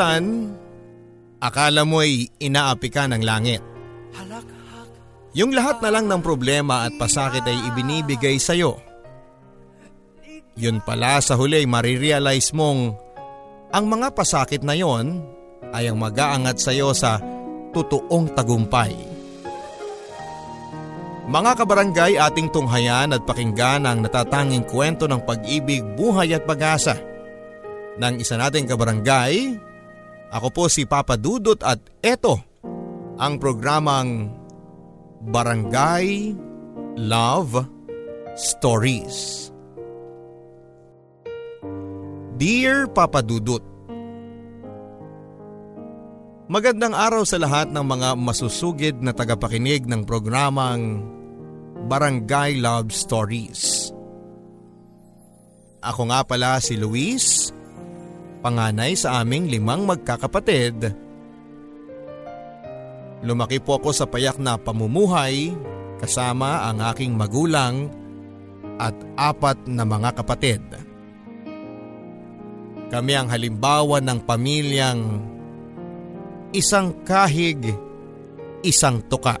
Minsan, akala mo'y inaapi ka ng langit. Yung lahat na lang ng problema at pasakit ay ibinibigay sa'yo yun pala sa huli marirealize mong ang mga pasakit na yon ay ang mag-aangat sa iyo sa totoong tagumpay. Mga kabarangay ating tunghayan at pakinggan ang natatanging kwento ng pag-ibig, buhay at pag-asa. Ng isa nating kabarangay, ako po si Papa Dudut at eto ang programang Barangay Love Stories. Dear Papa Dudut, Magandang araw sa lahat ng mga masusugid na tagapakinig ng programang Barangay Love Stories. Ako nga pala si Luis, panganay sa aming limang magkakapatid. Lumaki po ako sa payak na pamumuhay kasama ang aking magulang at apat na mga kapatid. Kami ang halimbawa ng pamilyang isang kahig, isang tuka.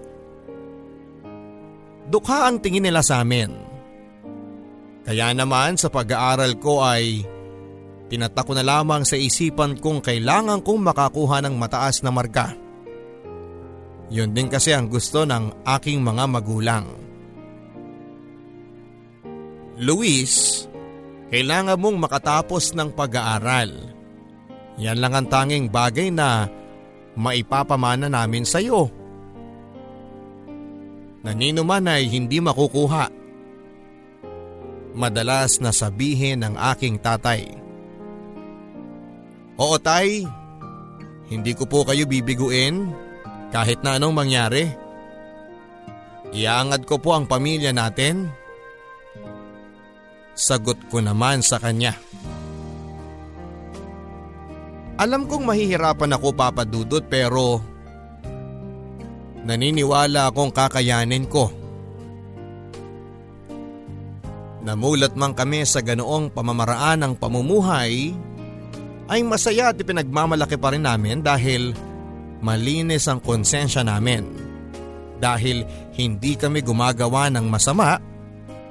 Dukha ang tingin nila sa amin. Kaya naman sa pag-aaral ko ay tinatako na lamang sa isipan kung kailangan kong makakuha ng mataas na marka. Yun din kasi ang gusto ng aking mga magulang. Luis, kailangan mong makatapos ng pag-aaral. Yan lang ang tanging bagay na maipapamana namin sa iyo. Nanino man ay hindi makukuha. Madalas na sabihin ng aking tatay. Oo tay, hindi ko po kayo bibiguin kahit na anong mangyari. Iangad ko po ang pamilya natin Sagot ko naman sa kanya. Alam kong mahihirapan ako papadudot pero naniniwala akong kakayanin ko. Namulat man kami sa ganoong pamamaraan ng pamumuhay ay masaya at ipinagmamalaki pa rin namin dahil malinis ang konsensya namin. Dahil hindi kami gumagawa ng masama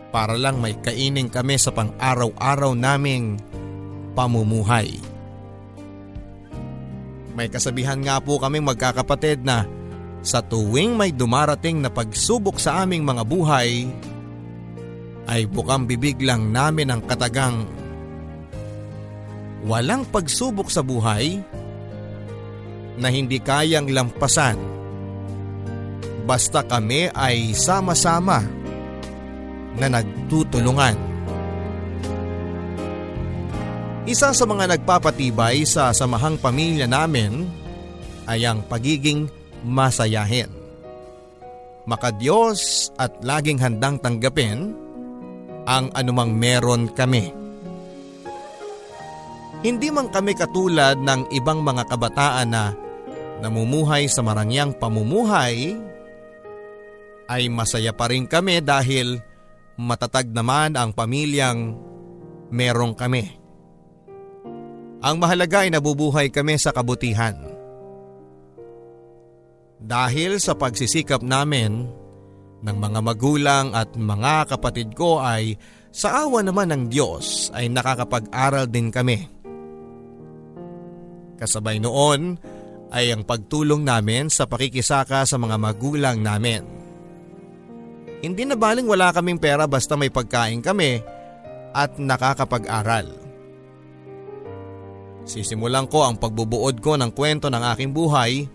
para lang may kainin kami sa pang-araw-araw naming pamumuhay. May kasabihan nga po kaming magkakapatid na sa tuwing may dumarating na pagsubok sa aming mga buhay, ay bukang bibig lang namin ang katagang walang pagsubok sa buhay na hindi kayang lampasan basta kami ay sama-sama na nagtutulungan. Isa sa mga nagpapatibay sa samahang pamilya namin ay ang pagiging masayahin. Makadiyos at laging handang tanggapin ang anumang meron kami. Hindi man kami katulad ng ibang mga kabataan na namumuhay sa marangyang pamumuhay, ay masaya pa rin kami dahil matatag naman ang pamilyang merong kami. Ang mahalaga ay nabubuhay kami sa kabutihan. Dahil sa pagsisikap namin ng mga magulang at mga kapatid ko ay sa awa naman ng Diyos ay nakakapag-aral din kami. Kasabay noon ay ang pagtulong namin sa pakikisaka sa mga magulang namin. Hindi na baling wala kaming pera basta may pagkain kami at nakakapag-aral. Sisimulan ko ang pagbubuod ko ng kwento ng aking buhay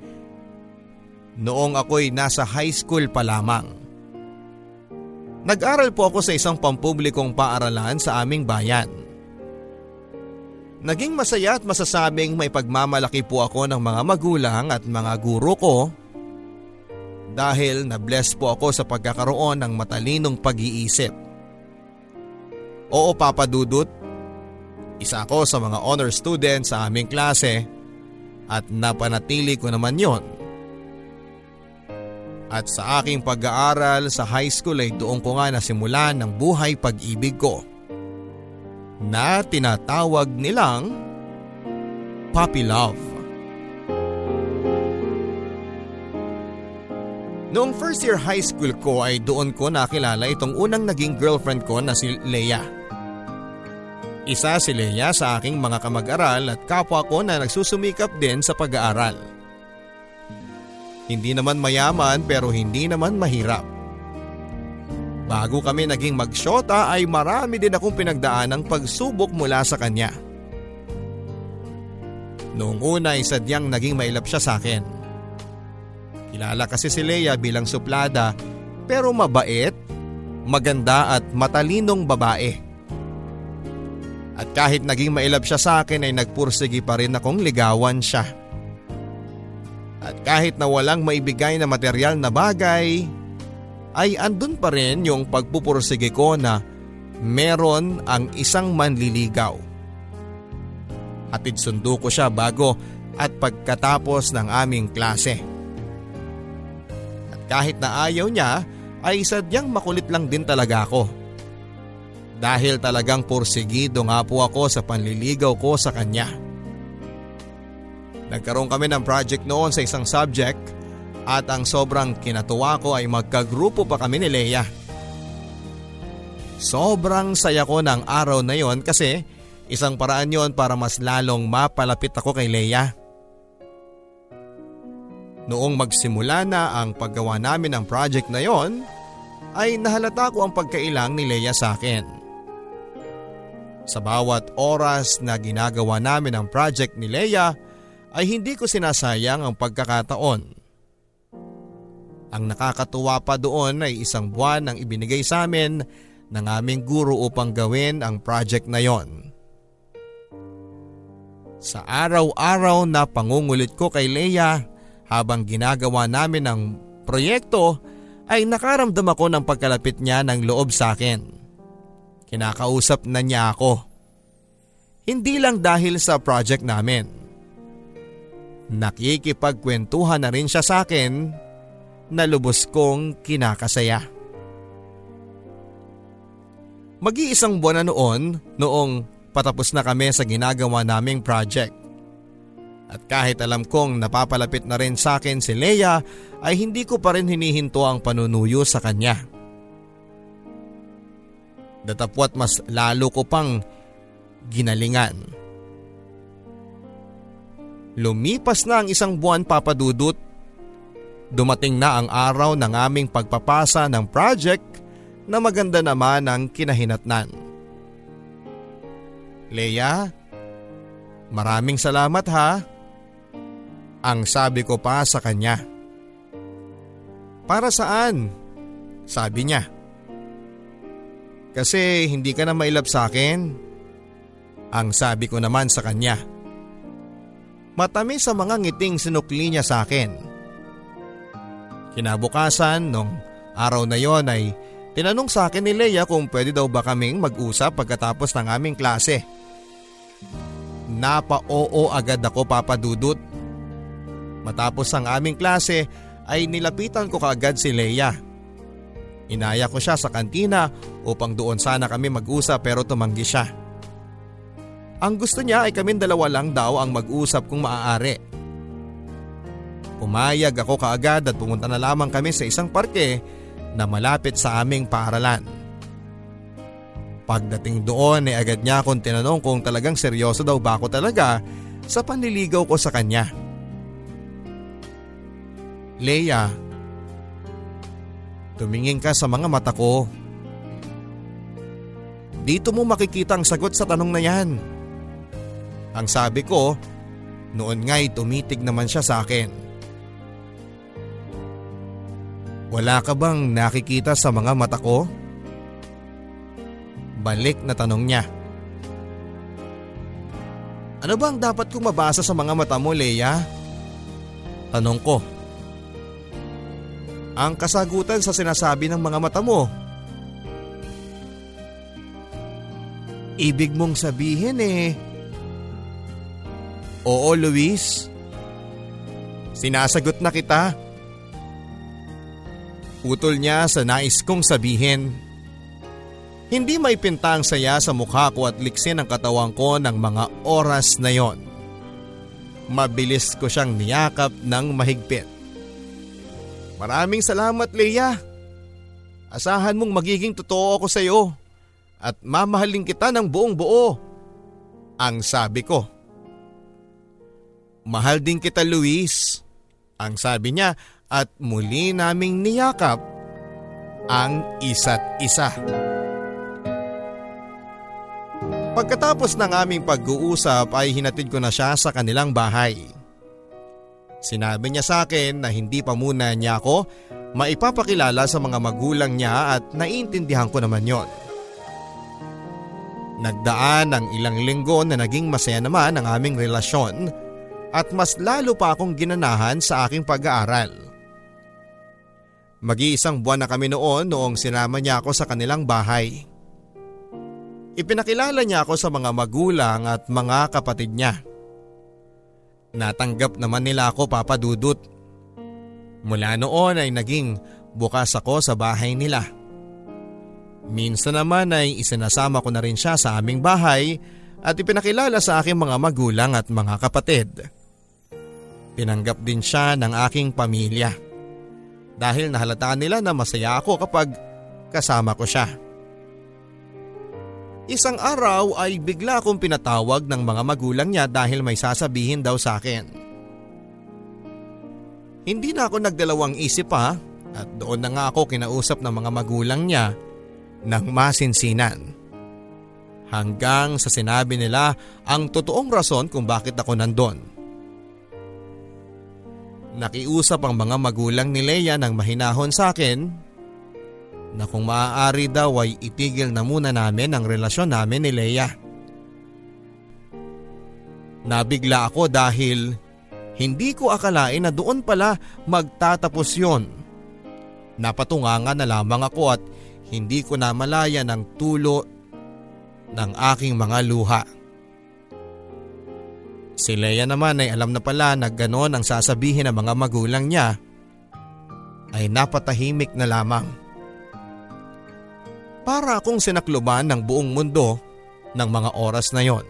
noong ako'y nasa high school pa lamang. Nag-aral po ako sa isang pampublikong paaralan sa aming bayan. Naging masaya at masasabing may pagmamalaki po ako ng mga magulang at mga guro ko dahil na-bless po ako sa pagkakaroon ng matalinong pag-iisip. Oo Papa Dudut, isa ako sa mga honor students sa aming klase at napanatili ko naman yon. At sa aking pag-aaral sa high school ay doon ko nga nasimulan ng buhay pag-ibig ko na tinatawag nilang puppy love. Noong first year high school ko ay doon ko nakilala itong unang naging girlfriend ko na si Leia. Isa si Leia sa aking mga kamag-aral at kapwa ko na nagsusumikap din sa pag-aaral. Hindi naman mayaman pero hindi naman mahirap. Bago kami naging magsyota ay marami din akong pinagdaan ng pagsubok mula sa kanya. Noong una ay sadyang naging mailap siya sa akin. Kilala kasi si Leia bilang suplada pero mabait, maganda at matalinong babae. At kahit naging mailap siya sa akin ay nagpursigi pa rin akong ligawan siya. At kahit na walang maibigay na material na bagay, ay andun pa rin yung pagpupursige ko na meron ang isang manliligaw. Atid sundo ko siya bago at pagkatapos ng aming klase. At kahit na ayaw niya ay sadyang makulit lang din talaga ako dahil talagang porsigido nga po ako sa panliligaw ko sa kanya. Nagkaroon kami ng project noon sa isang subject at ang sobrang kinatuwa ko ay magkagrupo pa kami ni Leia. Sobrang saya ko ng araw na yon kasi isang paraan yon para mas lalong mapalapit ako kay Leia. Noong magsimula na ang paggawa namin ng project na yon, ay nahalata ko ang pagkailang ni Leia sa akin. Sa bawat oras na ginagawa namin ang project ni Leia ay hindi ko sinasayang ang pagkakataon. Ang nakakatuwa pa doon ay isang buwan ang ibinigay sa amin ng aming guro upang gawin ang project na yon. Sa araw-araw na pangungulit ko kay Leia habang ginagawa namin ang proyekto ay nakaramdam ako ng pagkalapit niya ng loob sa akin. Kinakausap na niya ako. Hindi lang dahil sa project namin. Nakikipagkwentuhan na rin siya sa akin na lubos kong kinakasaya. Mag-iisang buwan na noon noong patapos na kami sa ginagawa naming project. At kahit alam kong napapalapit na rin sa akin si Leia ay hindi ko pa rin hinihinto ang panunuyo sa kanya. Datapwat mas lalo ko pang ginalingan. Lumipas na ang isang buwan papadudot. Dumating na ang araw ng aming pagpapasa ng project na maganda naman ang kinahinatnan. Leia, maraming salamat ha. Ang sabi ko pa sa kanya. Para saan? Sabi niya. Kasi hindi ka na mailap sa akin. Ang sabi ko naman sa kanya. Matamis sa mga ngiting sinukli niya sa akin. Kinabukasan nung araw na yon ay tinanong sa akin ni Leia kung pwede daw ba kaming mag-usap pagkatapos ng aming klase. Napa-oo agad ako papadudot. Matapos ang aming klase ay nilapitan ko kaagad si Leia. Inaya ko siya sa kantina upang doon sana kami mag-usap pero tumanggi siya. Ang gusto niya ay kaming dalawa lang daw ang mag-usap kung maaari. Pumayag ako kaagad at pumunta na lamang kami sa isang parke na malapit sa aming paaralan. Pagdating doon ay agad niya akong tinanong kung talagang seryoso daw ba ako talaga sa panliligaw ko sa kanya. Leia, tumingin ka sa mga mata ko. Dito mo makikita ang sagot sa tanong na yan. Ang sabi ko, noon nga'y tumitig naman siya sa akin. Wala ka bang nakikita sa mga mata ko? Balik na tanong niya. Ano bang dapat kong mabasa sa mga mata mo, Leia? Tanong ko. Ang kasagutan sa sinasabi ng mga mata mo. Ibig mong sabihin eh. Oo, Luis. Sinasagot na kita. Utol niya sa nais kong sabihin. Hindi may pinta ang saya sa mukha ko at liksin ang katawan ko ng mga oras na yon. Mabilis ko siyang niyakap ng mahigpit. Maraming salamat Leia. Asahan mong magiging totoo ako sa iyo at mamahalin kita ng buong buo. Ang sabi ko. Mahal din kita Luis. Ang sabi niya at muli naming niyakap ang isa't isa. Pagkatapos ng aming pag-uusap ay hinatid ko na siya sa kanilang bahay. Sinabi niya sa akin na hindi pa muna niya ako maipapakilala sa mga magulang niya at naiintindihan ko naman yon. Nagdaan ang ilang linggo na naging masaya naman ang aming relasyon at mas lalo pa akong ginanahan sa aking pag-aaral. Mag-iisang buwan na kami noon noong sinama niya ako sa kanilang bahay. Ipinakilala niya ako sa mga magulang at mga kapatid niya. Natanggap naman nila ako papadudot. Mula noon ay naging bukas ako sa bahay nila. Minsan naman ay isinasama ko na rin siya sa aming bahay at ipinakilala sa aking mga magulang at mga kapatid. Tinanggap din siya ng aking pamilya. Dahil nahalata nila na masaya ako kapag kasama ko siya. Isang araw ay bigla akong pinatawag ng mga magulang niya dahil may sasabihin daw sa akin. Hindi na ako nagdalawang isip pa at doon na nga ako kinausap ng mga magulang niya ng masinsinan. Hanggang sa sinabi nila ang totoong rason kung bakit ako nandon. Nakiusap ang mga magulang ni Leia ng mahinahon sa akin na kung maaari daw ay itigil na muna namin ang relasyon namin ni Leia. Nabigla ako dahil hindi ko akalain na doon pala magtatapos yon. Napatungangan na lamang ako at hindi ko na malaya ng tulo ng aking mga luha. Si Leia naman ay alam na pala na ganon ang sasabihin ng mga magulang niya ay napatahimik na lamang. Para akong sinakluban ng buong mundo ng mga oras na yon.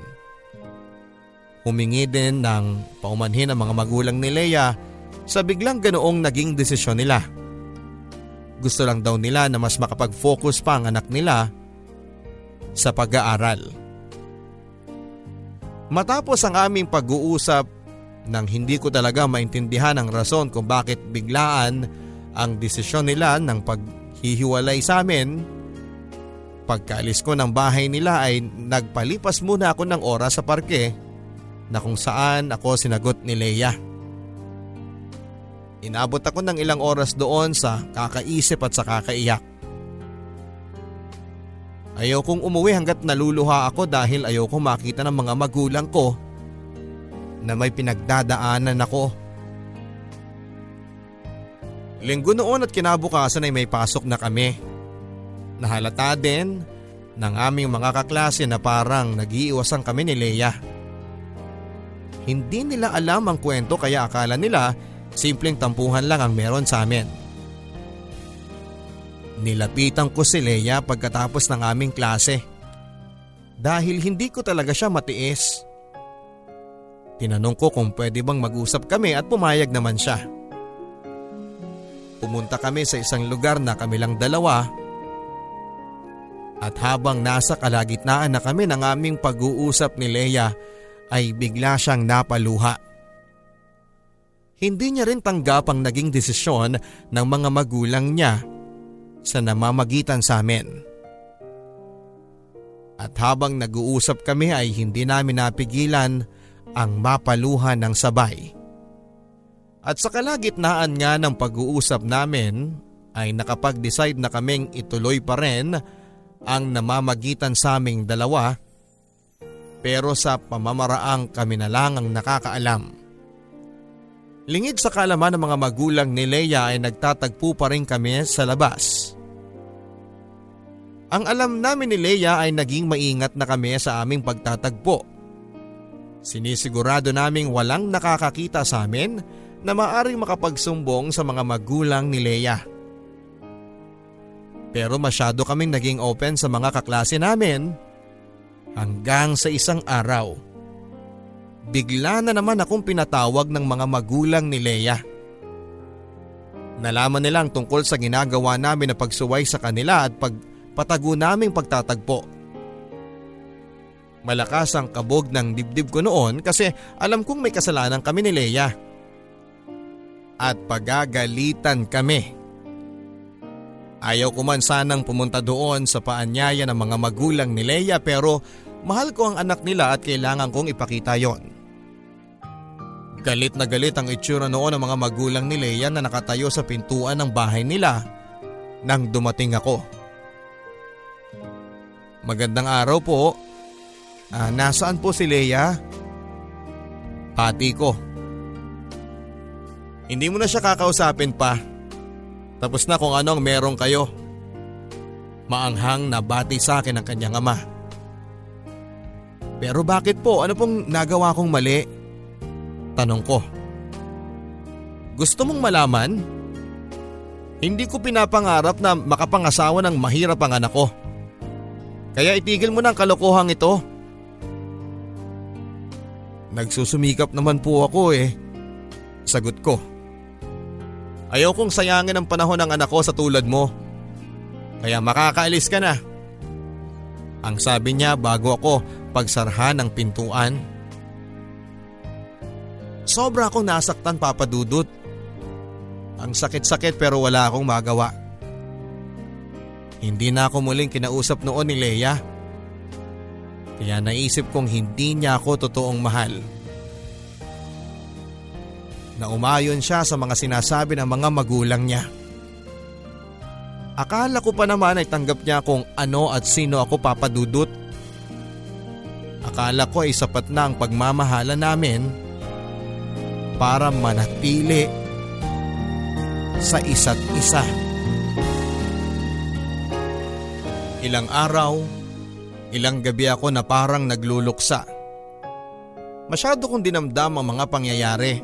Humingi din ng paumanhin ang mga magulang ni Leia sa biglang ganoong naging desisyon nila. Gusto lang daw nila na mas makapag-focus pa ang anak nila sa pag-aaral. Matapos ang aming pag-uusap nang hindi ko talaga maintindihan ang rason kung bakit biglaan ang desisyon nila ng paghihiwalay sa amin, pagkaalis ko ng bahay nila ay nagpalipas muna ako ng oras sa parke na kung saan ako sinagot ni Leia. Inabot ako ng ilang oras doon sa kakaisip at sa kakaiyak. Ayaw kong umuwi hanggat naluluha ako dahil ayaw kong makita ng mga magulang ko na may pinagdadaanan ako. Linggo noon at kinabukasan ay may pasok na kami. Nahalata din ng aming mga kaklase na parang nagiiwasan kami ni Leia. Hindi nila alam ang kwento kaya akala nila simpleng tampuhan lang ang meron sa amin. Nilapitan ko si Leia pagkatapos ng aming klase. Dahil hindi ko talaga siya matiis. Tinanong ko kung pwede bang mag-usap kami at pumayag naman siya. Pumunta kami sa isang lugar na kami lang dalawa at habang nasa kalagitnaan na kami ng aming pag-uusap ni Leia ay bigla siyang napaluha. Hindi niya rin tanggap ang naging desisyon ng mga magulang niya sa namamagitan sa amin. At habang nag-uusap kami ay hindi namin napigilan ang mapaluhan ng sabay. At sa kalagitnaan nga ng pag-uusap namin ay nakapag-decide na kaming ituloy pa rin ang namamagitan sa aming dalawa pero sa pamamaraang kami na lang ang nakakaalam. Lingid sa kaalaman ng mga magulang ni Leia ay nagtatagpo pa rin kami sa labas. Ang alam namin ni Leia ay naging maingat na kami sa aming pagtatagpo. Sinisigurado naming walang nakakakita sa amin na maaring makapagsumbong sa mga magulang ni Leia. Pero masyado kaming naging open sa mga kaklase namin hanggang sa isang araw. Bigla na naman akong pinatawag ng mga magulang ni Leia. Nalaman nilang tungkol sa ginagawa namin na pagsuway sa kanila at pagpatago naming pagtatagpo. Malakas ang kabog ng dibdib ko noon kasi alam kong may kasalanan kami ni Leia. At pagagalitan kami. Ayaw ko man sanang pumunta doon sa paanyaya ng mga magulang ni Leia pero mahal ko ang anak nila at kailangan kong ipakita yon. Galit na galit ang itsura noon ng mga magulang ni Leia na nakatayo sa pintuan ng bahay nila nang dumating ako. Magandang araw po. Ah, nasaan po si Leia? Pati ko. Hindi mo na siya kakausapin pa. Tapos na kung ano ang meron kayo. Maanghang na bati sa akin ang kanyang ama. Pero bakit po? Ano pong nagawa kong mali? Tanong ko. Gusto mong malaman? Hindi ko pinapangarap na makapangasawa ng mahirap ang anak ko. Kaya itigil mo ang kalokohang ito. Nagsusumikap naman po ako eh. Sagot ko. Ayaw kong sayangin ang panahon ng anak ko sa tulad mo. Kaya makakaalis ka na. Ang sabi niya bago ako pagsarhan ng pintuan. Sobra akong nasaktan papadudot. Ang sakit-sakit pero wala akong magawa. Hindi na ako muling kinausap noon ni Leia. Kaya naisip kong hindi niya ako totoong mahal na umayon siya sa mga sinasabi ng mga magulang niya. Akala ko pa naman ay tanggap niya kung ano at sino ako papadudot. Akala ko ay sapat na ang pagmamahala namin para manatili sa isa't isa. Ilang araw, ilang gabi ako na parang nagluluksa. Masyado kong dinamdam ang mga pangyayari.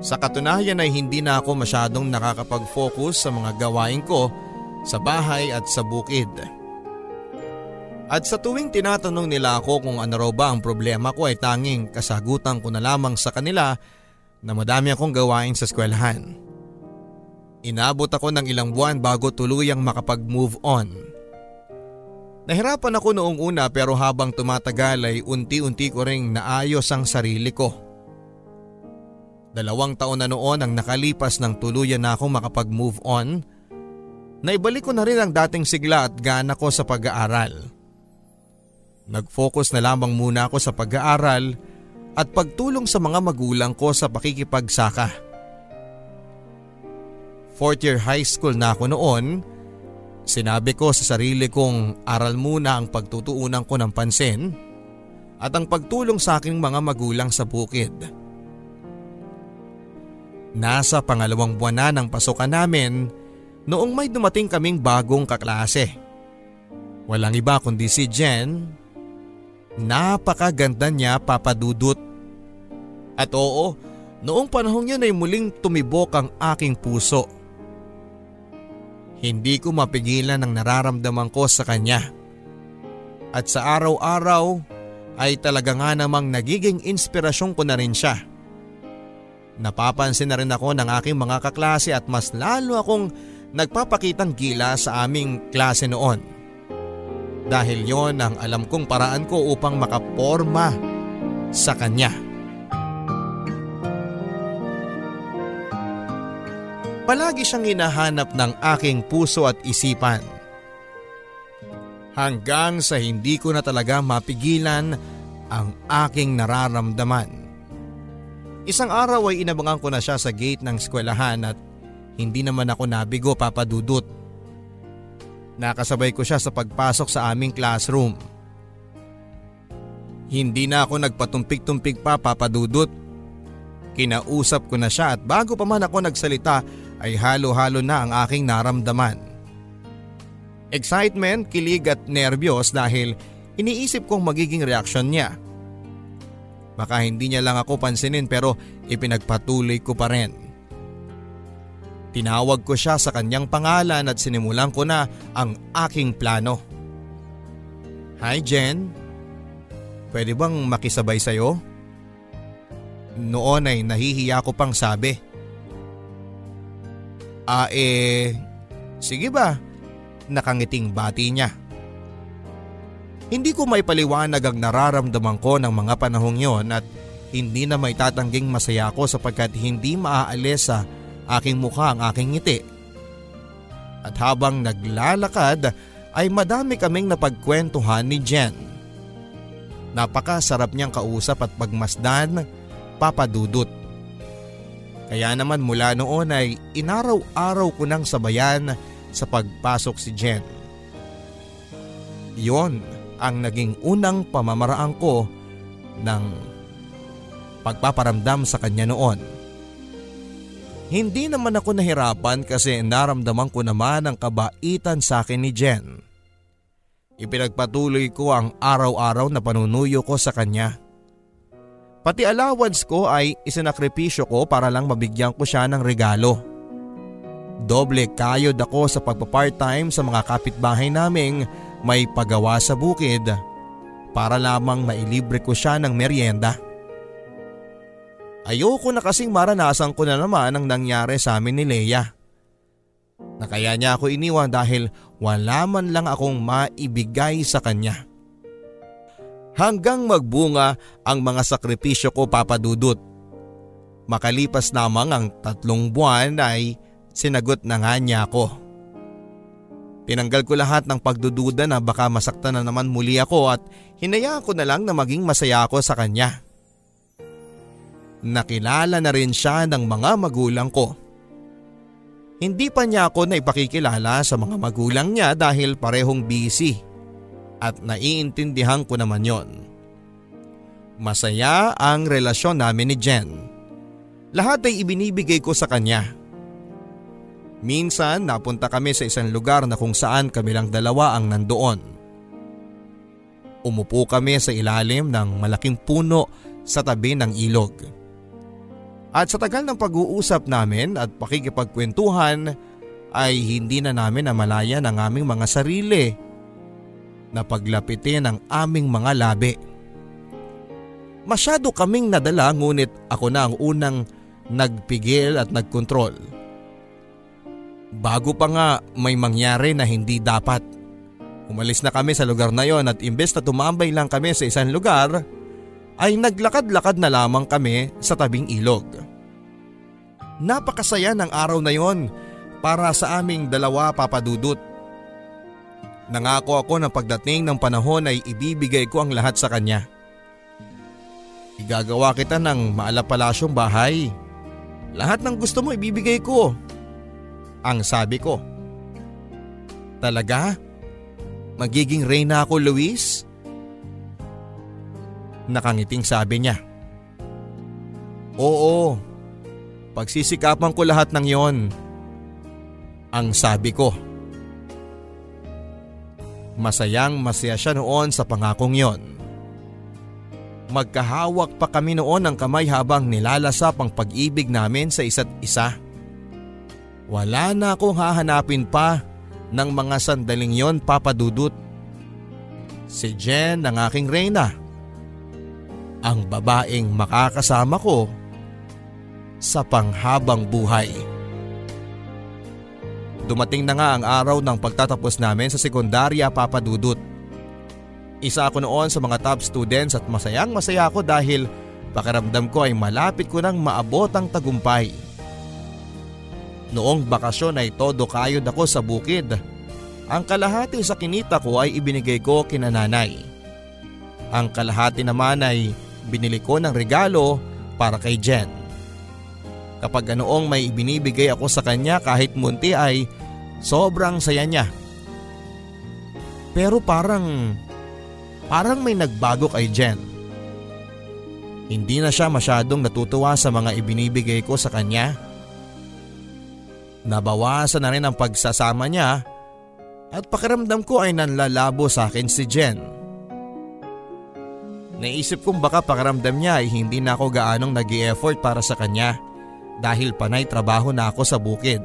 Sa katunayan ay hindi na ako masyadong nakakapag-focus sa mga gawain ko sa bahay at sa bukid. At sa tuwing tinatanong nila ako kung ano raw ba ang problema ko ay tanging kasagutan ko na lamang sa kanila na madami akong gawain sa eskwelahan. Inabot ako ng ilang buwan bago tuluyang makapag-move on. Nahirapan ako noong una pero habang tumatagal ay unti-unti ko ring naayos ang sarili ko. Dalawang taon na noon ang nakalipas ng tuluyan na akong makapag-move on. Naibalik ko na rin ang dating sigla at gana ko sa pag-aaral. Nag-focus na lamang muna ako sa pag-aaral at pagtulong sa mga magulang ko sa pakikipagsaka. Fourth year high school na ako noon, sinabi ko sa sarili kong aral muna ang pagtutuunan ko ng pansin at ang pagtulong sa aking mga magulang sa bukid. Nasa pangalawang buwan na ng pasukan namin noong may dumating kaming bagong kaklase. Walang iba kundi si Jen. Napakaganda niya papadudot. At oo, noong panahong yun ay muling tumibok ang aking puso. Hindi ko mapigilan ang nararamdaman ko sa kanya. At sa araw-araw ay talaga nga namang nagiging inspirasyon ko na rin siya. Napapansin na rin ako ng aking mga kaklase at mas lalo akong nagpapakitang gila sa aming klase noon. Dahil yon ang alam kong paraan ko upang makaporma sa kanya. Palagi siyang hinahanap ng aking puso at isipan. Hanggang sa hindi ko na talaga mapigilan ang aking nararamdaman. Isang araw ay inabangan ko na siya sa gate ng eskwelahan at hindi naman ako nabigo papadudot. Nakasabay ko siya sa pagpasok sa aming classroom. Hindi na ako nagpatumpik-tumpik pa papadudot. Kinausap ko na siya at bago pa man ako nagsalita ay halo-halo na ang aking naramdaman. Excitement, kilig at nervyos dahil iniisip kong magiging reaksyon niya. Baka hindi niya lang ako pansinin pero ipinagpatuloy ko pa rin. Tinawag ko siya sa kanyang pangalan at sinimulan ko na ang aking plano. Hi Jen, pwede bang makisabay sa'yo? Noon ay nahihiya ko pang sabi. Ah eh, sige ba? Nakangiting bati niya. Hindi ko may paliwanag ang nararamdaman ko ng mga panahong yon at hindi na may tatangging masaya ko sapagkat hindi maaalis sa aking mukha ang aking ngiti. At habang naglalakad ay madami kaming napagkwentuhan ni Jen. Napakasarap niyang kausap at pagmasdan, papadudot. Kaya naman mula noon ay inaraw-araw ko nang sabayan sa pagpasok si Jen. Yon ang naging unang pamamaraan ko ng pagpaparamdam sa kanya noon. Hindi naman ako nahirapan kasi naramdaman ko naman ang kabaitan sa akin ni Jen. Ipinagpatuloy ko ang araw-araw na panunuyo ko sa kanya. Pati allowance ko ay isinakripisyo ko para lang mabigyan ko siya ng regalo. Doble kayod ako sa pagpa-part-time sa mga kapitbahay naming may pagawa sa bukid para lamang mailibre ko siya ng merienda. Ayoko na kasing maranasan ko na naman ang nangyari sa amin ni Leia. Na kaya niya ako iniwan dahil wala man lang akong maibigay sa kanya hanggang magbunga ang mga sakripisyo ko papadudot. Makalipas namang ang tatlong buwan ay sinagot na nga niya ako. Tinanggal ko lahat ng pagdududa na baka masaktan na naman muli ako at hinayaan ko na lang na maging masaya ako sa kanya. Nakilala na rin siya ng mga magulang ko. Hindi pa niya ako na ipakikilala sa mga magulang niya dahil parehong busy at naiintindihan ko naman yon. Masaya ang relasyon namin ni Jen. Lahat ay ibinibigay ko sa kanya. Minsan napunta kami sa isang lugar na kung saan kami lang dalawa ang nandoon. Umupo kami sa ilalim ng malaking puno sa tabi ng ilog. At sa tagal ng pag-uusap namin at pakikipagkwentuhan ay hindi na namin namalayan ang aming mga sarili na paglapitin ang aming mga labi. Masyado kaming nadala ngunit ako na ang unang nagpigil at nagkontrol. Bago pa nga may mangyari na hindi dapat. Umalis na kami sa lugar na yon at imbes na tumambay lang kami sa isang lugar, ay naglakad-lakad na lamang kami sa tabing ilog. Napakasaya ng araw na yon para sa aming dalawa papadudot Nangako ako na pagdating ng panahon ay ibibigay ko ang lahat sa kanya. Igagawa kita ng maalapalasyong bahay. Lahat ng gusto mo ibibigay ko. Ang sabi ko. Talaga? Magiging reyna ako Luis? Nakangiting sabi niya. Oo, pagsisikapan ko lahat ng yon. Ang sabi ko. Masayang masaya siya noon sa pangakong yon. Magkahawak pa kami noon ng kamay habang nilalasap ang pag-ibig namin sa isa't isa. Wala na akong hahanapin pa ng mga sandaling yon papadudot. Si Jen ang aking reyna. Ang babaeng makakasama ko sa panghabang buhay. Dumating na nga ang araw ng pagtatapos namin sa sekundarya papadudot. Isa ako noon sa mga top students at masayang masaya ako dahil pakiramdam ko ay malapit ko nang maabot ang tagumpay. Noong bakasyon ay todo kayod ako sa bukid. Ang kalahati sa kinita ko ay ibinigay ko kina nanay. Ang kalahati naman ay binili ko ng regalo para kay Jen. Kapag ganoong may ibinibigay ako sa kanya kahit munti ay sobrang saya niya. Pero parang, parang may nagbago kay Jen. Hindi na siya masyadong natutuwa sa mga ibinibigay ko sa kanya. Nabawasan na rin ang pagsasama niya at pakiramdam ko ay nanlalabo sa akin si Jen. Naisip kong baka pakiramdam niya ay hindi na ako gaanong nag effort para sa kanya dahil panay trabaho na ako sa bukid.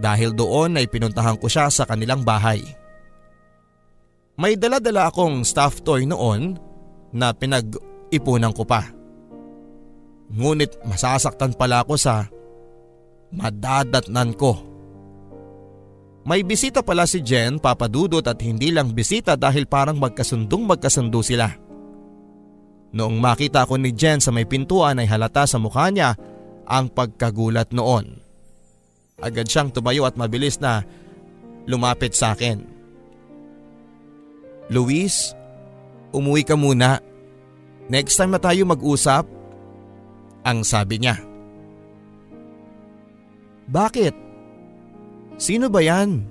Dahil doon ay pinuntahan ko siya sa kanilang bahay. May dala-dala akong stuffed toy noon na pinag-ipunan ko pa. Ngunit masasaktan pala ako sa madadatnan ko. May bisita pala si Jen, papadudot at hindi lang bisita dahil parang magkasundong magkasundo sila. Noong makita ko ni Jen sa may pintuan ay halata sa mukha niya ang pagkagulat noon. Agad siyang tumayo at mabilis na lumapit sa akin. Luis, umuwi ka muna. Next time na tayo mag-usap, ang sabi niya. Bakit? Sino ba yan?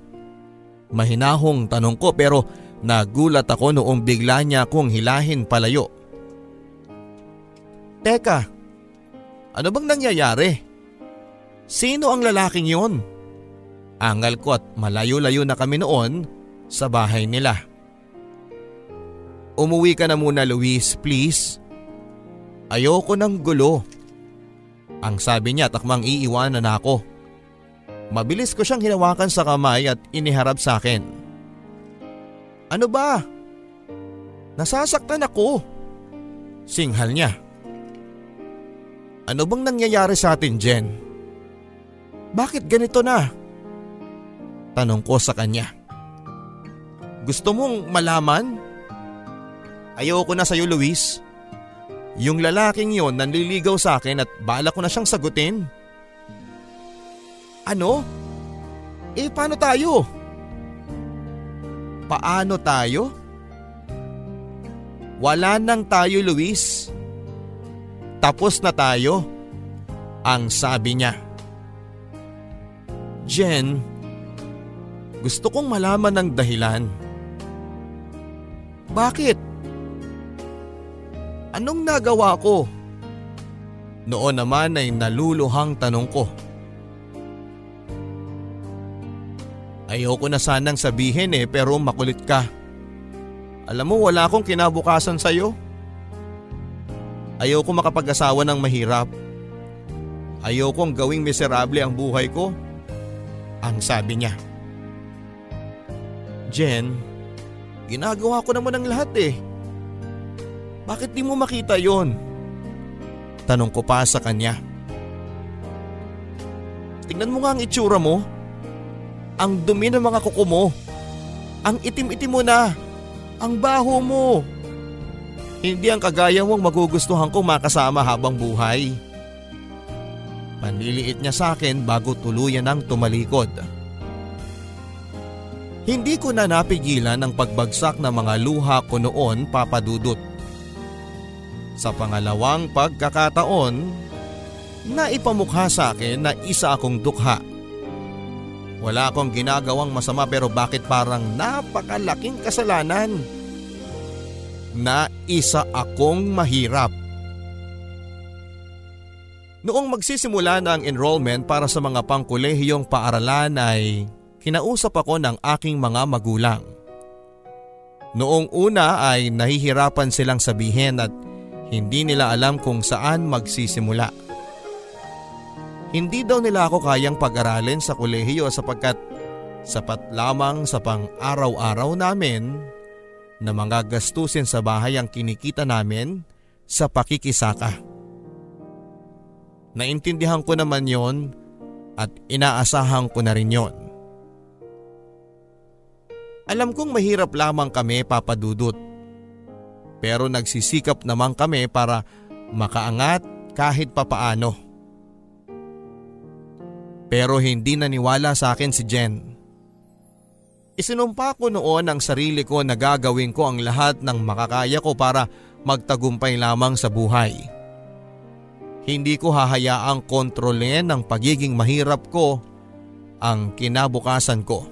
Mahinahong tanong ko pero nagulat ako noong bigla niya akong hilahin palayo. Teka, ano bang nangyayari? Sino ang lalaking yon? Angal ko at malayo-layo na kami noon sa bahay nila. Umuwi ka na muna Luis, please. Ayoko ng gulo. Ang sabi niya takmang iiwanan na ako. Mabilis ko siyang hinawakan sa kamay at iniharap sa akin. Ano ba? Nasasaktan ako. Singhal niya. Ano bang nangyayari sa atin, Jen? Bakit ganito na? Tanong ko sa kanya. Gusto mong malaman? Ayoko na sa'yo, Luis. Yung lalaking yon nanliligaw sa akin at bala ko na siyang sagutin. Ano? Eh paano tayo? Paano tayo? Wala nang tayo Luis. Tapos na tayo. Ang sabi niya. Jen, gusto kong malaman ng dahilan. Bakit? Anong nagawa ko? Noon naman ay naluluhang tanong ko. Ayoko na sanang sabihin eh pero makulit ka. Alam mo wala akong kinabukasan sa'yo. Ayoko makapag-asawa ng mahirap. Ayokong gawing miserable ang buhay ko. Ang sabi niya. Jen, ginagawa ko naman ang lahat eh. Bakit di mo makita yon? Tanong ko pa sa kanya. Tingnan mo nga ang itsura mo. Ang dumi ng mga kuko mo. Ang itim-itim mo na. Ang baho mo. Hindi ang kagaya mong magugustuhan kong makasama habang buhay. Panliliit niya sa akin bago tuluyan ang tumalikod. Hindi ko na napigilan ang pagbagsak ng mga luha ko noon papadudot. Sa pangalawang pagkakataon, naipamukha sa akin na isa akong dukha wala akong ginagawang masama pero bakit parang napakalaking kasalanan? Na isa akong mahirap. Noong magsisimula na ang enrollment para sa mga pangkolehiyong paaralan ay kinausap ako ng aking mga magulang. Noong una ay nahihirapan silang sabihin at hindi nila alam kung saan magsisimula. Hindi daw nila ako kayang pag-aralin sa kolehiyo sapagkat sapat lamang sa pang-araw-araw namin na mga gastusin sa bahay ang kinikita namin sa pakikisaka. Naintindihan ko naman yon at inaasahan ko na rin yon. Alam kong mahirap lamang kami papadudot. Pero nagsisikap naman kami para makaangat kahit papaano. Pero hindi naniwala sa akin si Jen. Isinumpa ko noon ang sarili ko na gagawin ko ang lahat ng makakaya ko para magtagumpay lamang sa buhay. Hindi ko hahayaang kontrolin ng pagiging mahirap ko ang kinabukasan ko.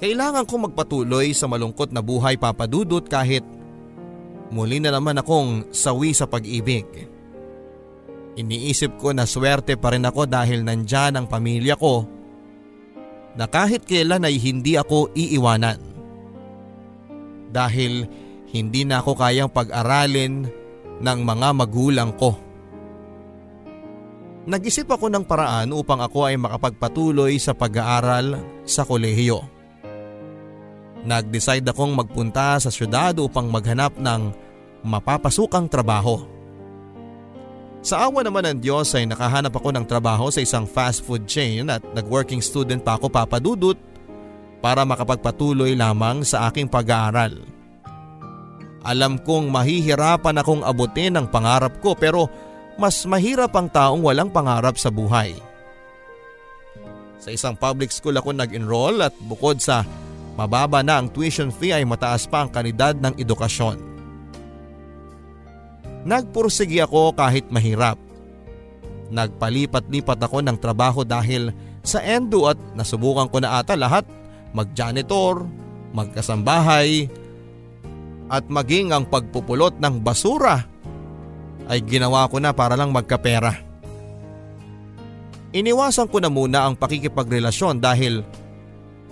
Kailangan kong magpatuloy sa malungkot na buhay papadudot kahit muli na naman akong sawi sa pag-ibig. Iniisip ko na swerte pa rin ako dahil nandyan ang pamilya ko na kahit kailan ay hindi ako iiwanan. Dahil hindi na ako kayang pag-aralin ng mga magulang ko. Nag-isip ako ng paraan upang ako ay makapagpatuloy sa pag-aaral sa kolehiyo. Nag-decide akong magpunta sa syudad upang maghanap ng mapapasukang trabaho. Sa awa naman ng Diyos ay nakahanap ako ng trabaho sa isang fast food chain at nag-working student pa ako papadudot para makapagpatuloy lamang sa aking pag-aaral. Alam kong mahihirapan akong abutin ang pangarap ko pero mas mahirap ang taong walang pangarap sa buhay. Sa isang public school ako nag-enroll at bukod sa mababa na ang tuition fee ay mataas pa ang kalidad ng edukasyon. Nagpursigi ako kahit mahirap. Nagpalipat-lipat ako ng trabaho dahil sa endo at nasubukan ko na ata lahat mag-janitor, magkasambahay at maging ang pagpupulot ng basura ay ginawa ko na para lang magkapera. Iniwasan ko na muna ang pakikipagrelasyon dahil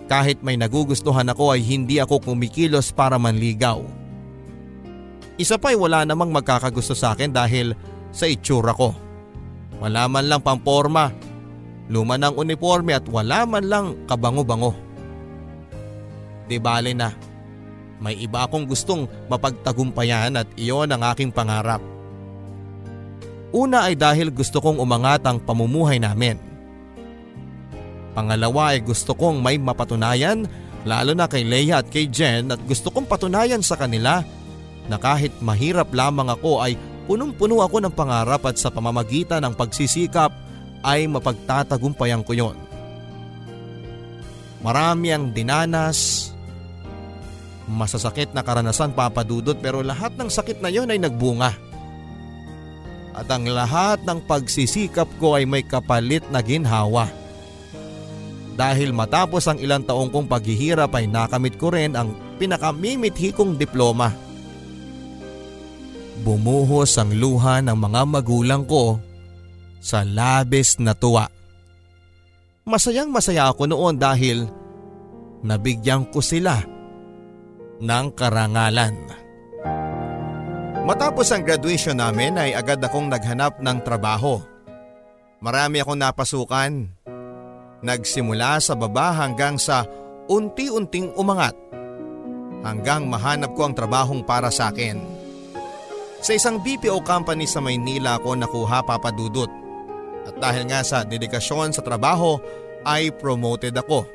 kahit may nagugustuhan ako ay hindi ako kumikilos para manligaw. Isa pa'y wala namang magkakagusto sa akin dahil sa itsura ko. Wala man lang pamporma, luma ng uniforme at wala man lang kabango-bango. Di bale na, may iba akong gustong mapagtagumpayan at iyon ang aking pangarap. Una ay dahil gusto kong umangat ang pamumuhay namin. Pangalawa ay gusto kong may mapatunayan lalo na kay Leia at kay Jen at gusto kong patunayan sa kanila na kahit mahirap lamang ako ay punong-puno ako ng pangarap at sa pamamagitan ng pagsisikap ay mapagtatagumpayan ko yon. Marami ang dinanas, masasakit na karanasan papadudot pero lahat ng sakit na yon ay nagbunga. At ang lahat ng pagsisikap ko ay may kapalit na ginhawa. Dahil matapos ang ilang taong kong paghihirap ay nakamit ko rin ang pinakamimithi kong diploma. Bumuhos ang luha ng mga magulang ko sa labis na tuwa. Masayang masaya ako noon dahil nabigyan ko sila ng karangalan. Matapos ang graduation namin ay agad akong naghanap ng trabaho. Marami akong napasukan. Nagsimula sa baba hanggang sa unti-unting umangat hanggang mahanap ko ang trabahong para sa akin. Sa isang BPO company sa Maynila ako nakuha papadudot. At dahil nga sa dedikasyon sa trabaho ay promoted ako.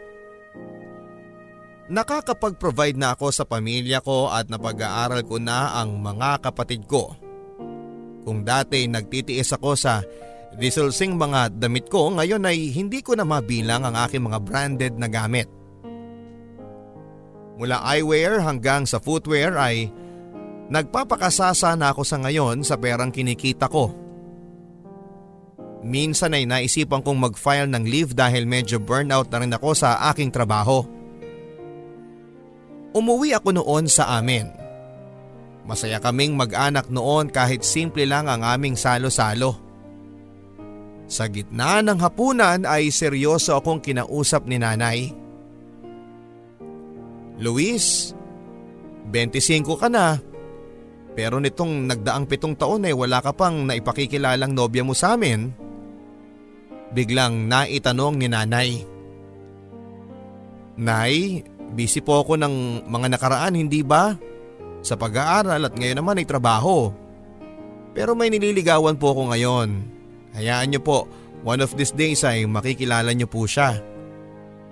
Nakakapag-provide na ako sa pamilya ko at napag-aaral ko na ang mga kapatid ko. Kung dati nagtitiis ako sa disulsing mga damit ko, ngayon ay hindi ko na mabilang ang aking mga branded na gamit. Mula eyewear hanggang sa footwear ay Nagpapakasasa na ako sa ngayon sa perang kinikita ko. Minsan ay naisipan kong mag-file ng leave dahil medyo burnout na rin ako sa aking trabaho. Umuwi ako noon sa amin. Masaya kaming mag-anak noon kahit simple lang ang aming salo-salo. Sa gitna ng hapunan ay seryoso akong kinausap ni nanay. Luis, 25 ka na pero nitong nagdaang pitong taon ay wala ka pang naipakikilalang nobya mo sa amin. Biglang naitanong ni nanay. Nay, busy po ako ng mga nakaraan hindi ba? Sa pag-aaral at ngayon naman ay trabaho. Pero may nililigawan po ako ngayon. Hayaan niyo po, one of these days ay makikilala niyo po siya.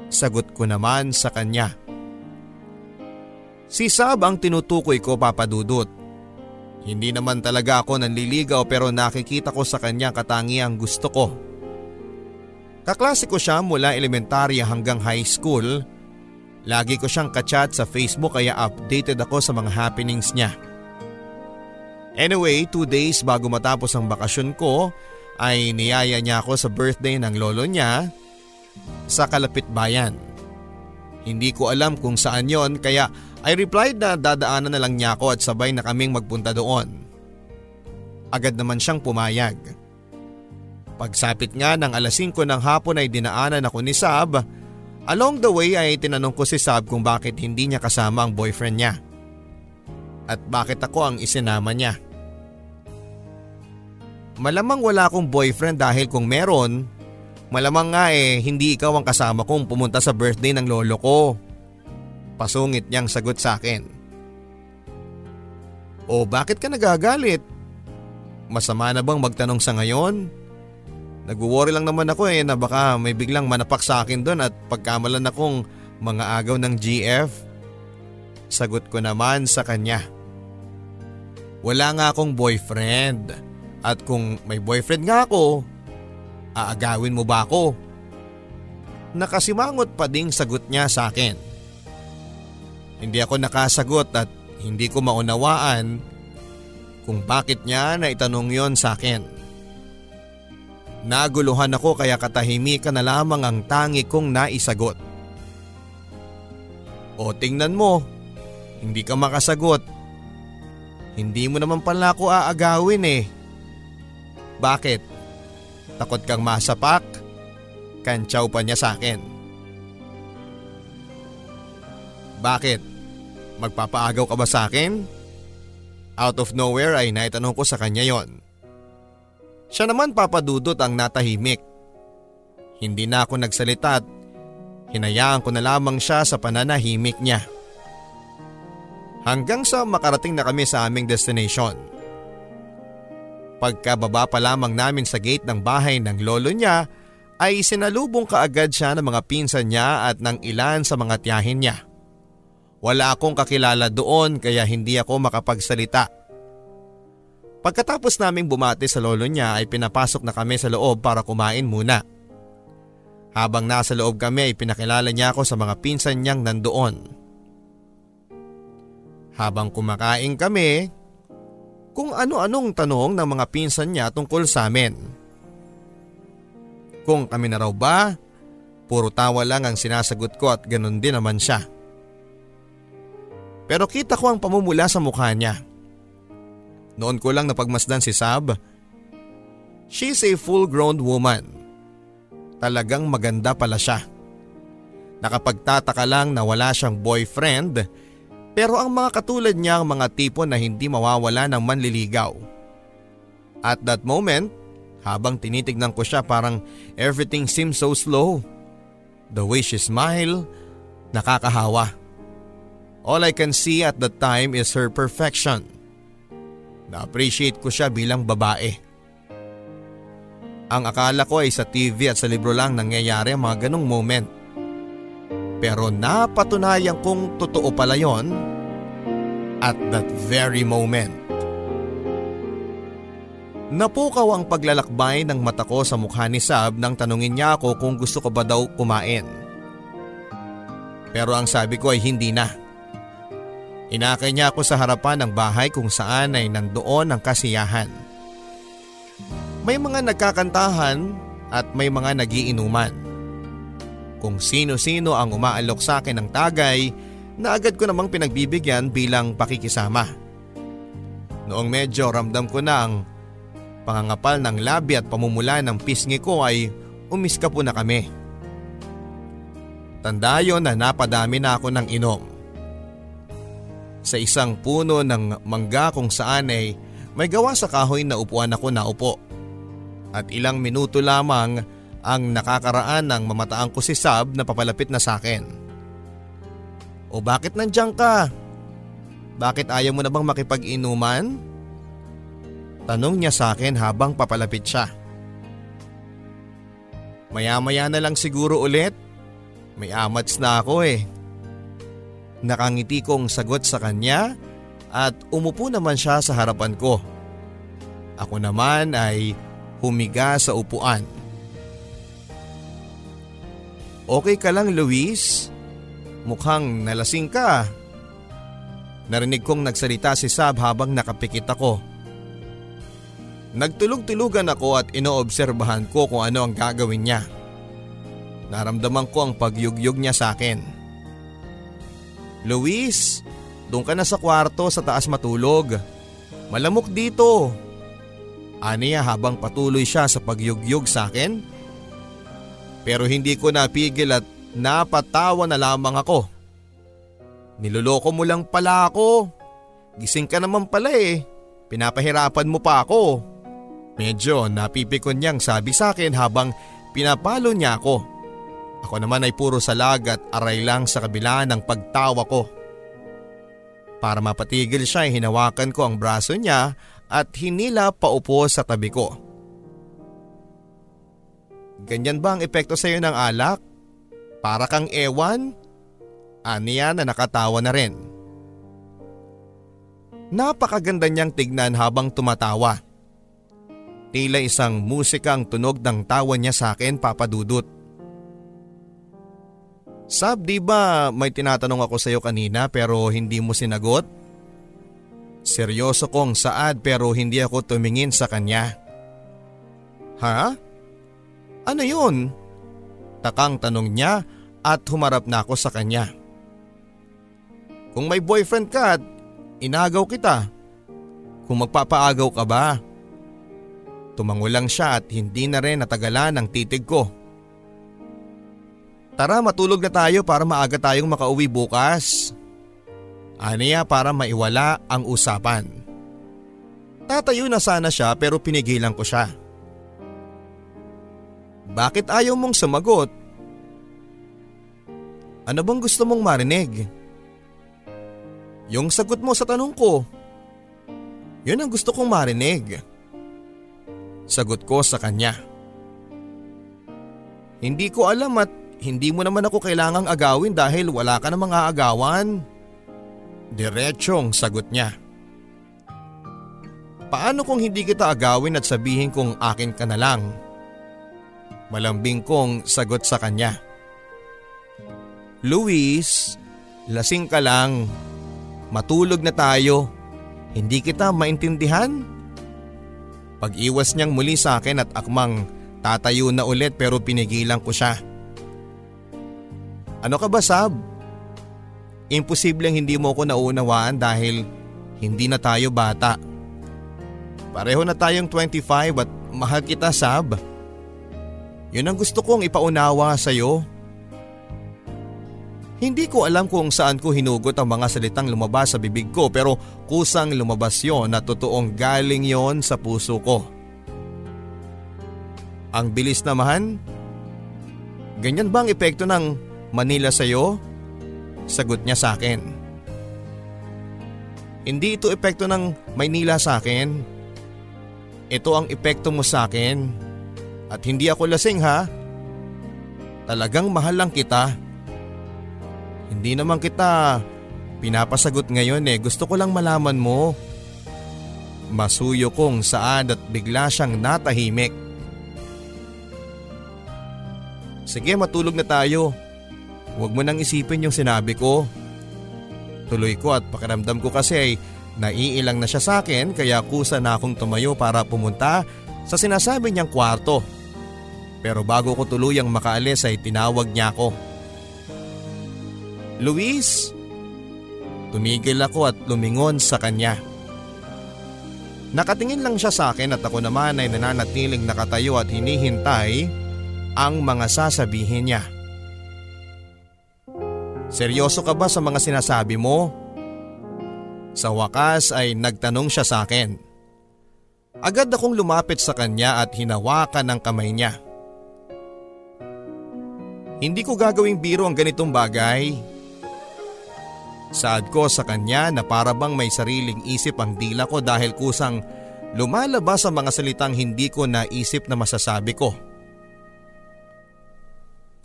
Sagot ko naman sa kanya. Si Sab ang tinutukoy ko papadudot. Hindi naman talaga ako nanliligaw pero nakikita ko sa kanya katangiang gusto ko. Kaklase ko siya mula elementarya hanggang high school. Lagi ko siyang kachat sa Facebook kaya updated ako sa mga happenings niya. Anyway, two days bago matapos ang bakasyon ko ay niyaya niya ako sa birthday ng lolo niya sa Kalapit Bayan. Hindi ko alam kung saan yon kaya I replied na dadaanan na lang niya ako at sabay na kaming magpunta doon. Agad naman siyang pumayag. Pagsapit nga ng alas 5 ng hapon ay dinaanan ako ni Sab. Along the way ay tinanong ko si Sab kung bakit hindi niya kasama ang boyfriend niya. At bakit ako ang isinama niya. Malamang wala akong boyfriend dahil kung meron, malamang nga eh hindi ikaw ang kasama kong pumunta sa birthday ng lolo ko. Pasungit niyang sagot sa akin. O bakit ka nagagalit? Masama na bang magtanong sa ngayon? Nag-worry lang naman ako eh na baka may biglang manapak sa akin doon at pagkamalan akong mga agaw ng GF. Sagot ko naman sa kanya. Wala nga akong boyfriend at kung may boyfriend nga ako, aagawin mo ba ako? Nakasimangot pa ding sagot niya sa akin. Hindi ako nakasagot at hindi ko maunawaan kung bakit niya na itanong yon sa akin. Naguluhan ako kaya katahimikan na lamang ang tangi kong naisagot. O tingnan mo, hindi ka makasagot. Hindi mo naman pala ako aagawin eh. Bakit? Takot kang masapak? Kantsaw pa niya sa akin. Bakit? Magpapaagaw ka ba sa akin? Out of nowhere ay naitanong ko sa kanya yon. Siya naman papadudot ang natahimik. Hindi na ako nagsalita at hinayaan ko na lamang siya sa pananahimik niya. Hanggang sa makarating na kami sa aming destination. Pagkababa pa lamang namin sa gate ng bahay ng lolo niya ay sinalubong kaagad siya ng mga pinsan niya at ng ilan sa mga tiyahin niya. Wala akong kakilala doon kaya hindi ako makapagsalita. Pagkatapos naming bumati sa lolo niya ay pinapasok na kami sa loob para kumain muna. Habang nasa loob kami ay pinakilala niya ako sa mga pinsan niyang nandoon. Habang kumakain kami, kung ano-anong tanong ng mga pinsan niya tungkol sa amin. Kung kami na raw ba, puro tawa lang ang sinasagot ko at ganun din naman siya. Pero kita ko ang pamumula sa mukha niya. Noon ko lang napagmasdan si Sab. She's a full-grown woman. Talagang maganda pala siya. Nakapagtataka lang na wala siyang boyfriend pero ang mga katulad niya ang mga tipo na hindi mawawala ng manliligaw. At that moment, habang tinitignan ko siya parang everything seems so slow. The way she smile, nakakahawa. All I can see at that time is her perfection. Na-appreciate ko siya bilang babae. Ang akala ko ay sa TV at sa libro lang nangyayari ang mga ganong moment. Pero napatunayan kong totoo pala yon at that very moment. Napukaw ang paglalakbay ng mata ko sa mukha ni Sab nang tanungin niya ako kung gusto ko ba daw kumain. Pero ang sabi ko ay hindi na. Inakay niya ako sa harapan ng bahay kung saan ay nandoon ang kasiyahan. May mga nagkakantahan at may mga nagiinuman. Kung sino-sino ang umaalok sa akin ng tagay na agad ko namang pinagbibigyan bilang pakikisama. Noong medyo ramdam ko na ang pangangapal ng labi at pamumula ng pisngi ko ay umiska po na kami. Tanda yon na napadami na ako ng inom sa isang puno ng mangga kung saan ay may gawa sa kahoy na upuan ako na upo. At ilang minuto lamang ang nakakaraan ng mamataang ko si Sab na papalapit na sa akin. O bakit nandiyan ka? Bakit ayaw mo na bang makipag-inuman? Tanong niya sa akin habang papalapit siya. Maya-maya na lang siguro ulit. May amats na ako eh. Nakangiti kong sagot sa kanya at umupo naman siya sa harapan ko. Ako naman ay humiga sa upuan. Okay ka lang Luis? Mukhang nalasing ka. Narinig kong nagsalita si Sab habang nakapikit ako. Nagtulog-tulugan ako at inoobserbahan ko kung ano ang gagawin niya. Naramdaman ko ang pagyugyug niya sa akin. Luis, doon ka na sa kwarto sa taas matulog. Malamok dito. Aniya habang patuloy siya sa pagyugyug sa akin. Pero hindi ko napigil at napatawa na lamang ako. Niloloko mo lang pala ako. Gising ka naman pala eh. Pinapahirapan mo pa ako. Medyo napipikon niyang sabi sa akin habang pinapalo niya ako. Ako naman ay puro salag at aray lang sa kabila ng pagtawa ko. Para mapatigil siya ay hinawakan ko ang braso niya at hinila paupo sa tabi ko. Ganyan ba ang epekto sa iyo ng alak? Para kang ewan? Aniya na nakatawa na rin. Napakaganda niyang tignan habang tumatawa. Tila isang musika ang tunog ng tawa niya sa akin papadudot. Sab, di ba may tinatanong ako sa iyo kanina pero hindi mo sinagot? Seryoso kong saad pero hindi ako tumingin sa kanya. Ha? Ano yun? Takang tanong niya at humarap na ako sa kanya. Kung may boyfriend ka at inagaw kita, kung magpapaagaw ka ba? Tumango lang siya at hindi na rin natagalan ang titig ko. Tara matulog na tayo para maaga tayong makauwi bukas. Aniya para maiwala ang usapan. Tatayo na sana siya pero pinigilan ko siya. Bakit ayaw mong sumagot? Ano bang gusto mong marinig? Yung sagot mo sa tanong ko. Yun ang gusto kong marinig. Sagot ko sa kanya. Hindi ko alam at hindi mo naman ako kailangang agawin dahil wala ka namang aagawan. Diretsyong sagot niya. Paano kung hindi kita agawin at sabihin kong akin ka na lang? Malambing kong sagot sa kanya. Luis, lasing ka lang. Matulog na tayo. Hindi kita maintindihan? Pag-iwas niyang muli sa akin at akmang tatayo na ulit pero pinigilan ko siya. Ano ka ba Sab? Imposibleng hindi mo ko naunawaan dahil hindi na tayo bata. Pareho na tayong 25 at mahal kita Sab. Yun ang gusto kong ipaunawa sa iyo. Hindi ko alam kung saan ko hinugot ang mga salitang lumabas sa bibig ko pero kusang lumabas yon na totoong galing yon sa puso ko. Ang bilis naman. Ganyan ba ang epekto ng Manila sa iyo? Sagot niya sa akin. Hindi ito epekto ng Maynila sa akin. Ito ang epekto mo sa akin. At hindi ako lasing ha. Talagang mahal lang kita. Hindi naman kita pinapasagot ngayon eh. Gusto ko lang malaman mo. Masuyo kong saad at bigla siyang natahimik. Sige matulog na tayo. Huwag mo nang isipin yung sinabi ko. Tuloy ko at pakiramdam ko kasi ay naiilang na siya sa akin kaya kusa na akong tumayo para pumunta sa sinasabi niyang kwarto. Pero bago ko tuluyang makaalis ay tinawag niya ako. Luis! Tumigil ako at lumingon sa kanya. Nakatingin lang siya sa akin at ako naman ay nananatiling nakatayo at hinihintay ang mga sasabihin niya. Seryoso ka ba sa mga sinasabi mo? Sa wakas ay nagtanong siya sa akin. Agad akong lumapit sa kanya at hinawakan ng kamay niya. Hindi ko gagawing biro ang ganitong bagay. Saad ko sa kanya na para bang may sariling isip ang dila ko dahil kusang lumalabas ang mga salitang hindi ko naisip na masasabi ko.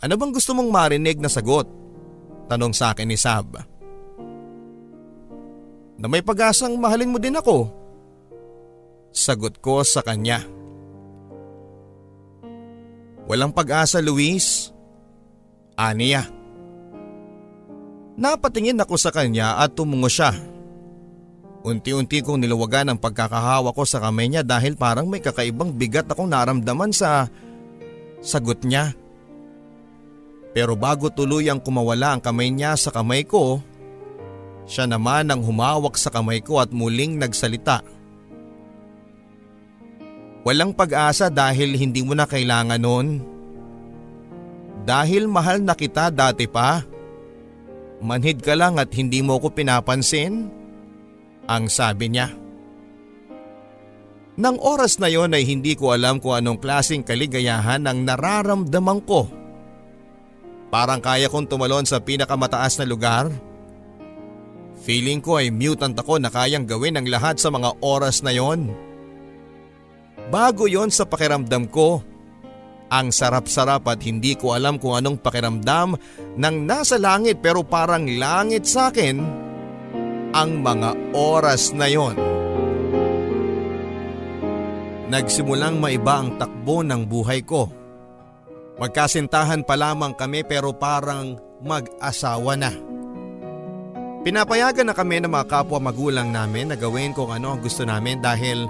Ano bang gusto mong marinig na sagot? Tanong sa akin ni Sab. Na may pag-asang mahalin mo din ako. Sagot ko sa kanya. Walang pag-asa Luis. Aniya. Napatingin ako sa kanya at tumungo siya. Unti-unti kong nilawagan ang pagkakahawa ko sa kamay niya dahil parang may kakaibang bigat akong naramdaman sa sagot niya. Pero bago tuluyang kumawala ang kamay niya sa kamay ko, siya naman ang humawak sa kamay ko at muling nagsalita. Walang pag-asa dahil hindi mo na kailangan noon. Dahil mahal na kita dati pa. Manhid ka lang at hindi mo ko pinapansin ang sabi niya. Nang oras na yon ay hindi ko alam kung anong klaseng kaligayahan ang nararamdaman ko. Parang kaya kong tumalon sa pinakamataas na lugar. Feeling ko ay mutant ako na kayang gawin ang lahat sa mga oras na yon. Bago yon sa pakiramdam ko. Ang sarap-sarap at hindi ko alam kung anong pakiramdam ng nasa langit pero parang langit sa akin ang mga oras na yon. Nagsimulang maiba ang takbo ng buhay ko. Magkasintahan pa lamang kami pero parang mag-asawa na. Pinapayagan na kami ng mga kapwa magulang namin na gawin kung ano ang gusto namin dahil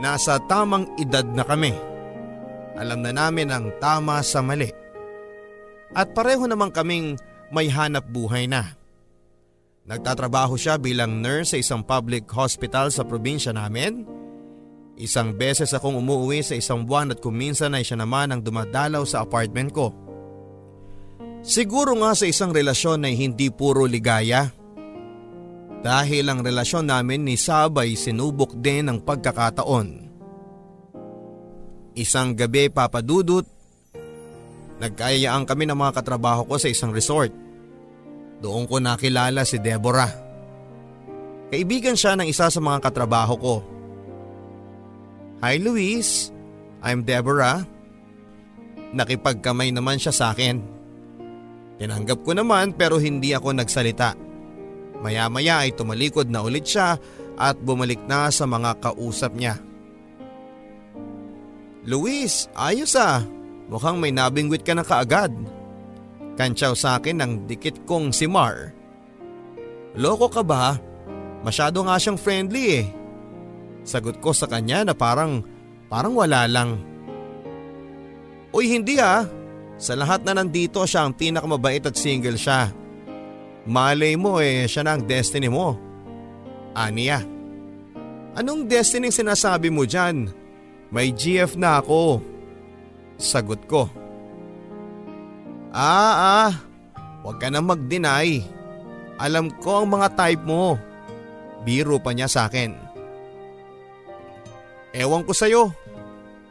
nasa tamang edad na kami. Alam na namin ang tama sa mali. At pareho naman kaming may hanap buhay na. Nagtatrabaho siya bilang nurse sa isang public hospital sa probinsya namin. Isang beses akong umuwi sa isang buwan at kuminsan ay siya naman ang dumadalaw sa apartment ko. Siguro nga sa isang relasyon ay hindi puro ligaya. Dahil ang relasyon namin ni Sabay sinubok din ng pagkakataon. Isang gabi papadudot, nagkayaan kami ng mga katrabaho ko sa isang resort. Doon ko nakilala si Deborah. Kaibigan siya ng isa sa mga katrabaho ko. Hi Luis, I'm Deborah. Nakipagkamay naman siya sa akin. Tinanggap ko naman pero hindi ako nagsalita. Maya-maya ay tumalikod na ulit siya at bumalik na sa mga kausap niya. Luis, ayos ah. Mukhang may nabingwit ka na kaagad. Kantsaw sa akin ng dikit kong si Mar. Loko ka ba? Masyado nga siyang friendly eh. Sagot ko sa kanya na parang, parang wala lang. Uy hindi ah, sa lahat na nandito siya ang pinakamabait at single siya. Malay mo eh, siya na ang destiny mo. Aniya. Anong destiny sinasabi mo dyan? May GF na ako. Sagot ko. Ah ah, huwag ka na mag-deny. Alam ko ang mga type mo. Biro pa niya sa akin. Ewan ko sa'yo.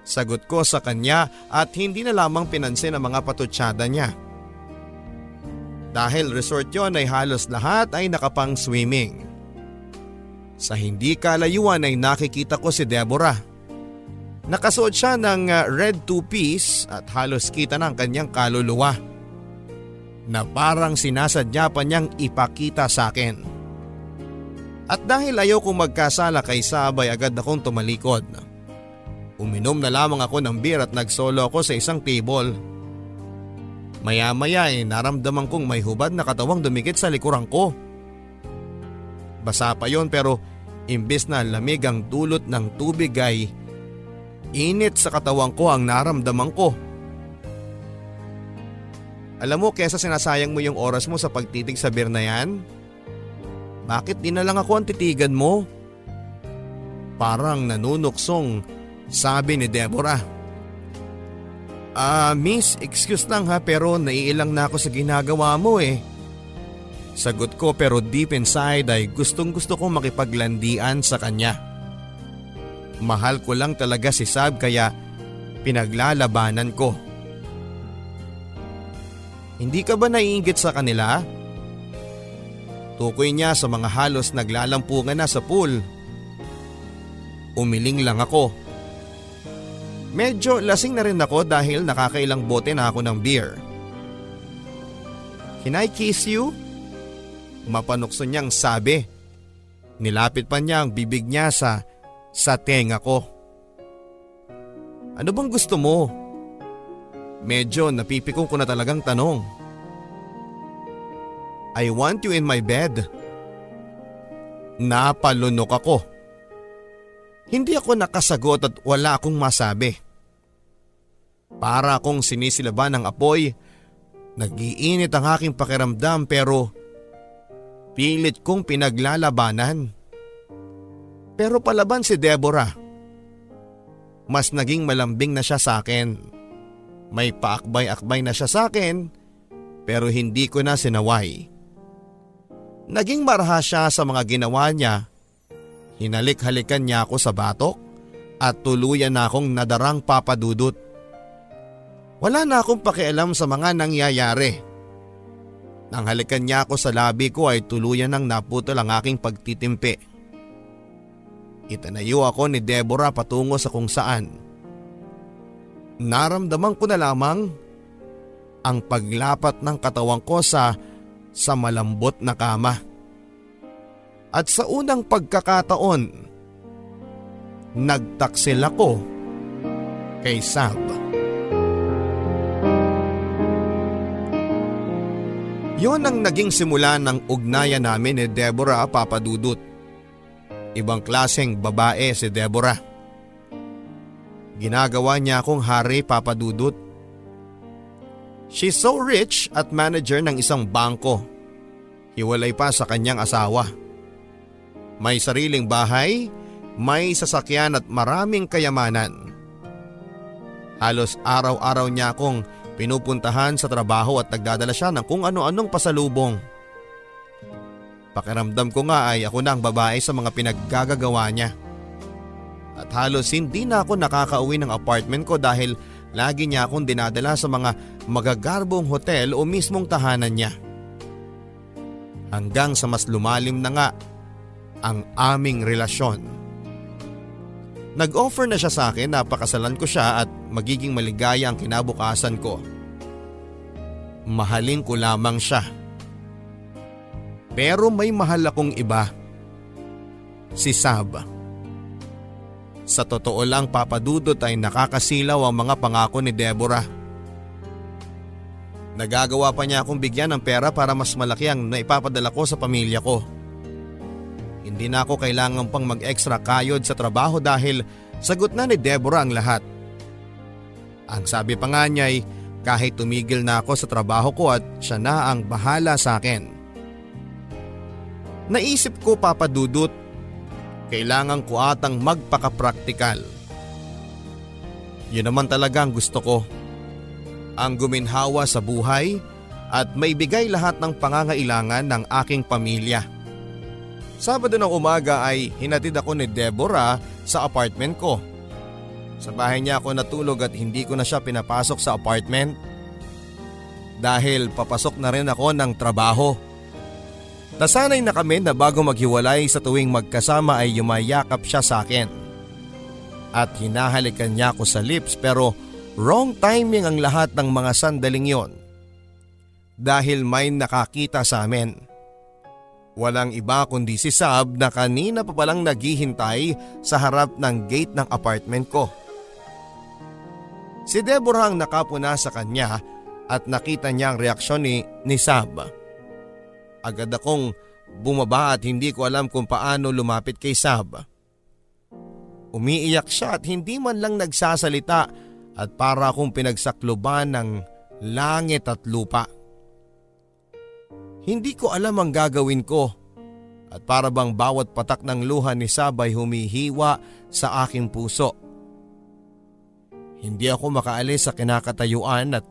Sagot ko sa kanya at hindi na lamang pinansin ang mga patutsada niya. Dahil resort yon ay halos lahat ay nakapang swimming. Sa hindi kalayuan ay nakikita ko si Deborah. Nakasuot siya ng uh, red two-piece at halos kita ng kanyang kaluluwa na parang sinasadya pa niyang ipakita sa akin. At dahil ayaw kong magkasala kay Sabay agad akong tumalikod. Uminom na lamang ako ng beer at nagsolo ako sa isang table. Maya-maya ay naramdaman kong may hubad na katawang dumikit sa likuran ko. Basa pa yon pero imbes na lamig ang dulot ng tubig ay init sa katawan ko ang naramdaman ko. Alam mo kesa sinasayang mo yung oras mo sa pagtitig sa beer na yan, bakit di na lang ako ang titigan mo? Parang nanunuksong sabi ni Deborah. Ah, uh, miss, excuse lang ha pero naiilang na ako sa ginagawa mo eh. Sagot ko pero deep inside ay gustong gusto kong makipaglandian sa kanya. Mahal ko lang talaga si Sab kaya pinaglalabanan ko. Hindi ka ba naiingit sa kanila? Tukoy niya sa mga halos naglalampungan na sa pool. Umiling lang ako. Medyo lasing na rin ako dahil nakakailang bote na ako ng beer. Can I kiss you? Mapanukso niyang sabi. Nilapit pa niya ang bibig niya sa, sa tenga ko. Ano bang gusto mo? Medyo napipikong ko na talagang tanong. I want you in my bed. Napalunok ako. Hindi ako nakasagot at wala akong masabi. Para akong sinisilaban ng apoy, nagiinit ang aking pakiramdam pero pilit kong pinaglalabanan. Pero palaban si Deborah. Mas naging malambing na siya sa akin. May paakbay-akbay na siya sa akin pero hindi ko na sinaway. Naging marha siya sa mga ginawa niya Hinalik-halikan niya ako sa batok at tuluyan na akong nadarang papadudot. Wala na akong pakialam sa mga nangyayari. Nang halikan niya ako sa labi ko ay tuluyan nang naputol ang aking pagtitimpi. Itanayo ako ni Deborah patungo sa kung saan. Naramdaman ko na lamang ang paglapat ng katawan ko sa sa malambot na kama. At sa unang pagkakataon, nagtaksil ako kay Sab. Yon ang naging simula ng ugnayan namin ni Deborah Papadudut. Ibang klaseng babae si Deborah. Ginagawa niya akong hari Papadudut. She's so rich at manager ng isang bangko. Hiwalay pa sa kanyang asawa. May sariling bahay, may sasakyan at maraming kayamanan. Halos araw-araw niya akong pinupuntahan sa trabaho at nagdadala siya ng kung ano-anong pasalubong. Pakiramdam ko nga ay ako na ang babae sa mga pinaggagagawa niya. At halos hindi na ako nakakauwi ng apartment ko dahil lagi niya akong dinadala sa mga magagarbong hotel o mismong tahanan niya. Hanggang sa mas lumalim na nga ang aming relasyon. Nag-offer na siya sa akin na pakasalan ko siya at magiging maligaya ang kinabukasan ko. Mahalin ko lamang siya. Pero may mahal akong iba. Si Sab. Sa totoo lang papadudot ay nakakasilaw ang mga pangako ni Deborah. Nagagawa pa niya akong bigyan ng pera para mas malaki ang naipapadala ko sa pamilya ko. Hindi na ako kailangan pang mag-extra kayod sa trabaho dahil sagot na ni Deborah ang lahat. Ang sabi pa nga niya ay kahit tumigil na ako sa trabaho ko at siya na ang bahala sa akin. Naisip ko papadudot, kailangan ko atang magpaka-praktikal. Yun naman talaga ang gusto ko. Ang guminhawa sa buhay at may bigay lahat ng pangangailangan ng aking pamilya. Sabado ng umaga ay hinatid ako ni Deborah sa apartment ko. Sa bahay niya ako natulog at hindi ko na siya pinapasok sa apartment. Dahil papasok na rin ako ng trabaho. Nasanay na kami na bago maghiwalay sa tuwing magkasama ay yumayakap siya sa akin. At hinahalikan niya ako sa lips pero wrong timing ang lahat ng mga sandaling yon. Dahil may nakakita sa amin. Walang iba kundi si Sab na kanina pa palang naghihintay sa harap ng gate ng apartment ko. Si Deborah ang nakapuna sa kanya at nakita niya ang reaksyon ni, ni Sab. Agad akong bumaba at hindi ko alam kung paano lumapit kay Sab. Umiiyak siya at hindi man lang nagsasalita at para akong pinagsakloban ng langit at lupa. Hindi ko alam ang gagawin ko at para bang bawat patak ng luha ni Sabay humihiwa sa aking puso. Hindi ako makaalis sa kinakatayuan at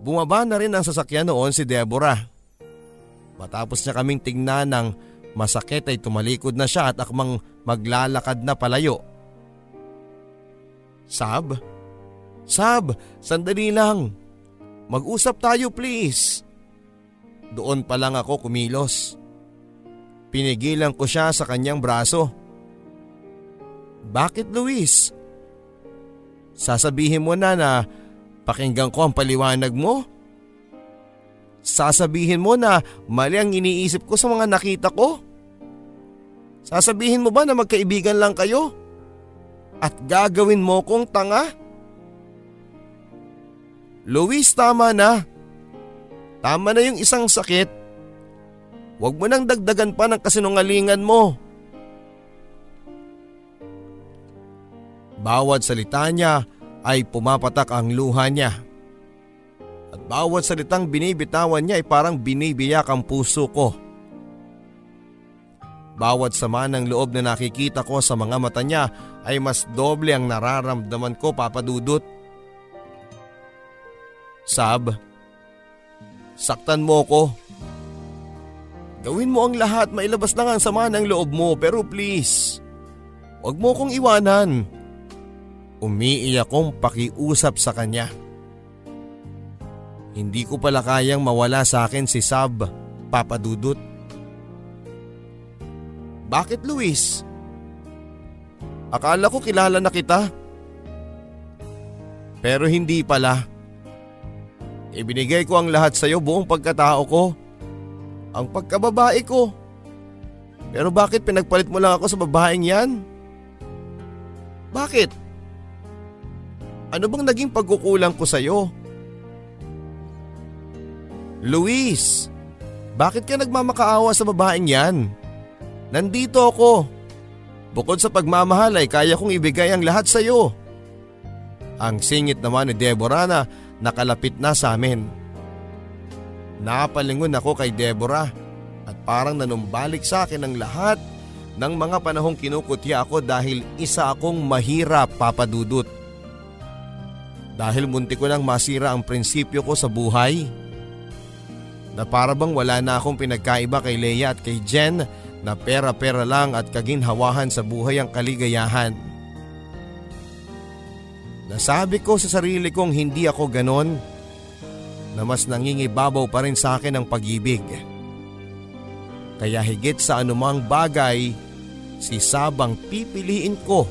bumaba na rin ang sasakyan noon si Deborah. Matapos niya kaming tingnan ng masakit ay tumalikod na siya at akmang maglalakad na palayo. Sab? Sab, sandali lang. Mag-usap tayo please. Doon pa lang ako kumilos. Pinigilan ko siya sa kanyang braso. Bakit Luis? Sasabihin mo na na pakinggan ko ang paliwanag mo? Sasabihin mo na mali ang iniisip ko sa mga nakita ko? Sasabihin mo ba na magkaibigan lang kayo? At gagawin mo kong tanga? Luis, tama na. Tama na yung isang sakit. Huwag mo nang dagdagan pa ng kasinungalingan mo. Bawat salita niya ay pumapatak ang luha niya. At bawat salitang binibitawan niya ay parang binibiyak ang puso ko. Bawat sama ng loob na nakikita ko sa mga mata niya ay mas doble ang nararamdaman ko papadudot. Sab, saktan mo ko. Gawin mo ang lahat, mailabas na ang sama ng loob mo pero please, huwag mo kong iwanan. Umiiyak kong pakiusap sa kanya. Hindi ko pala kayang mawala sa akin si Sab, papadudot. Bakit Luis? Akala ko kilala na kita. Pero hindi pala. Ibinigay ko ang lahat sa iyo buong pagkatao ko. Ang pagkababae ko. Pero bakit pinagpalit mo lang ako sa babaeng yan? Bakit? Ano bang naging pagkukulang ko sa iyo? Luis, bakit ka nagmamakaawa sa babaeng yan? Nandito ako. Bukod sa pagmamahal ay kaya kong ibigay ang lahat sa iyo. Ang singit naman ni Deborah na nakalapit na sa amin. Napalingon ako kay Deborah at parang nanumbalik sa akin ang lahat ng mga panahong kinukutya ako dahil isa akong mahirap papadudot. Dahil munti ko nang masira ang prinsipyo ko sa buhay. Na para bang wala na akong pinagkaiba kay Leia at kay Jen na pera-pera lang at kaginhawahan sa buhay ang kaligayahan. Nasabi ko sa sarili kong hindi ako ganon na mas nangingibabaw pa rin sa akin ang pag-ibig. Kaya higit sa anumang bagay, si Sabang pipiliin ko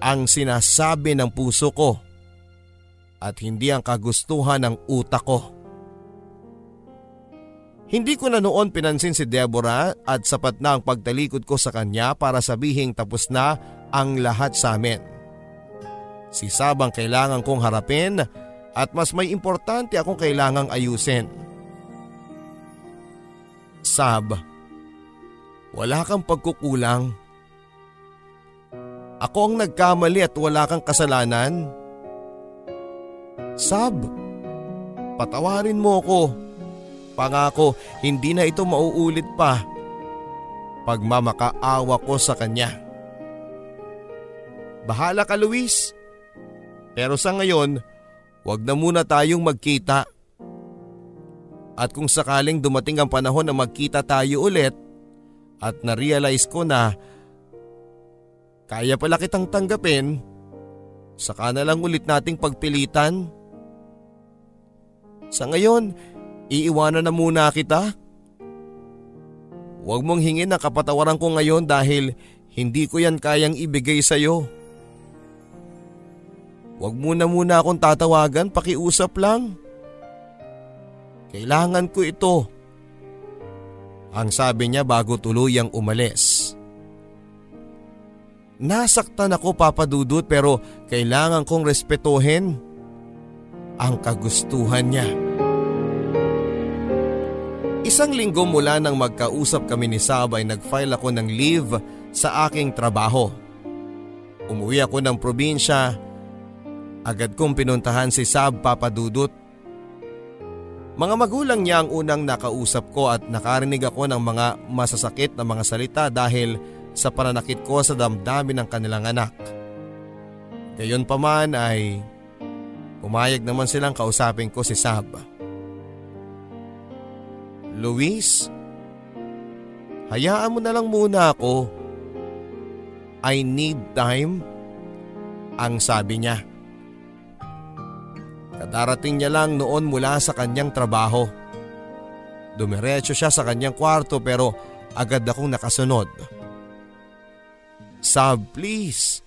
ang sinasabi ng puso ko at hindi ang kagustuhan ng utak ko. Hindi ko na noon pinansin si Deborah at sapat na ang pagtalikod ko sa kanya para sabihing tapos na ang lahat sa amin. Si Sabang kailangan kong harapin at mas may importante akong kailangang ayusin. Sab, wala kang pagkukulang. Ako ang nagkamali at wala kang kasalanan. Sab, patawarin mo ko. Pangako, hindi na ito mauulit pa. Pagmamakaawa ko sa kanya. Bahala ka Luis. Pero sa ngayon, wag na muna tayong magkita. At kung sakaling dumating ang panahon na magkita tayo ulit at na-realize ko na kaya pala kitang tanggapin, saka na lang ulit nating pagpilitan. Sa ngayon, Iiwanan na muna kita. Huwag mong hingin ang kapatawaran ko ngayon dahil hindi ko yan kayang ibigay sa iyo. Huwag mo na muna akong tatawagan, pakiusap lang. Kailangan ko ito. Ang sabi niya bago tuluyang umalis. Nasaktan ako papadudot pero kailangan kong respetuhin ang kagustuhan niya. Isang linggo mula nang magkausap kami ni Sab ay nag-file ako ng leave sa aking trabaho. Umuwi ako ng probinsya. Agad kong pinuntahan si Sab papadudot. Mga magulang niya ang unang nakausap ko at nakarinig ako ng mga masasakit na mga salita dahil sa pananakit ko sa damdamin ng kanilang anak. Gayon pa man ay pumayag naman silang kausapin ko si Sab. Luis, hayaan mo na lang muna ako. I need time, ang sabi niya. Kadarating niya lang noon mula sa kanyang trabaho. Dumiretso siya sa kanyang kwarto pero agad akong nakasunod. Sab, please.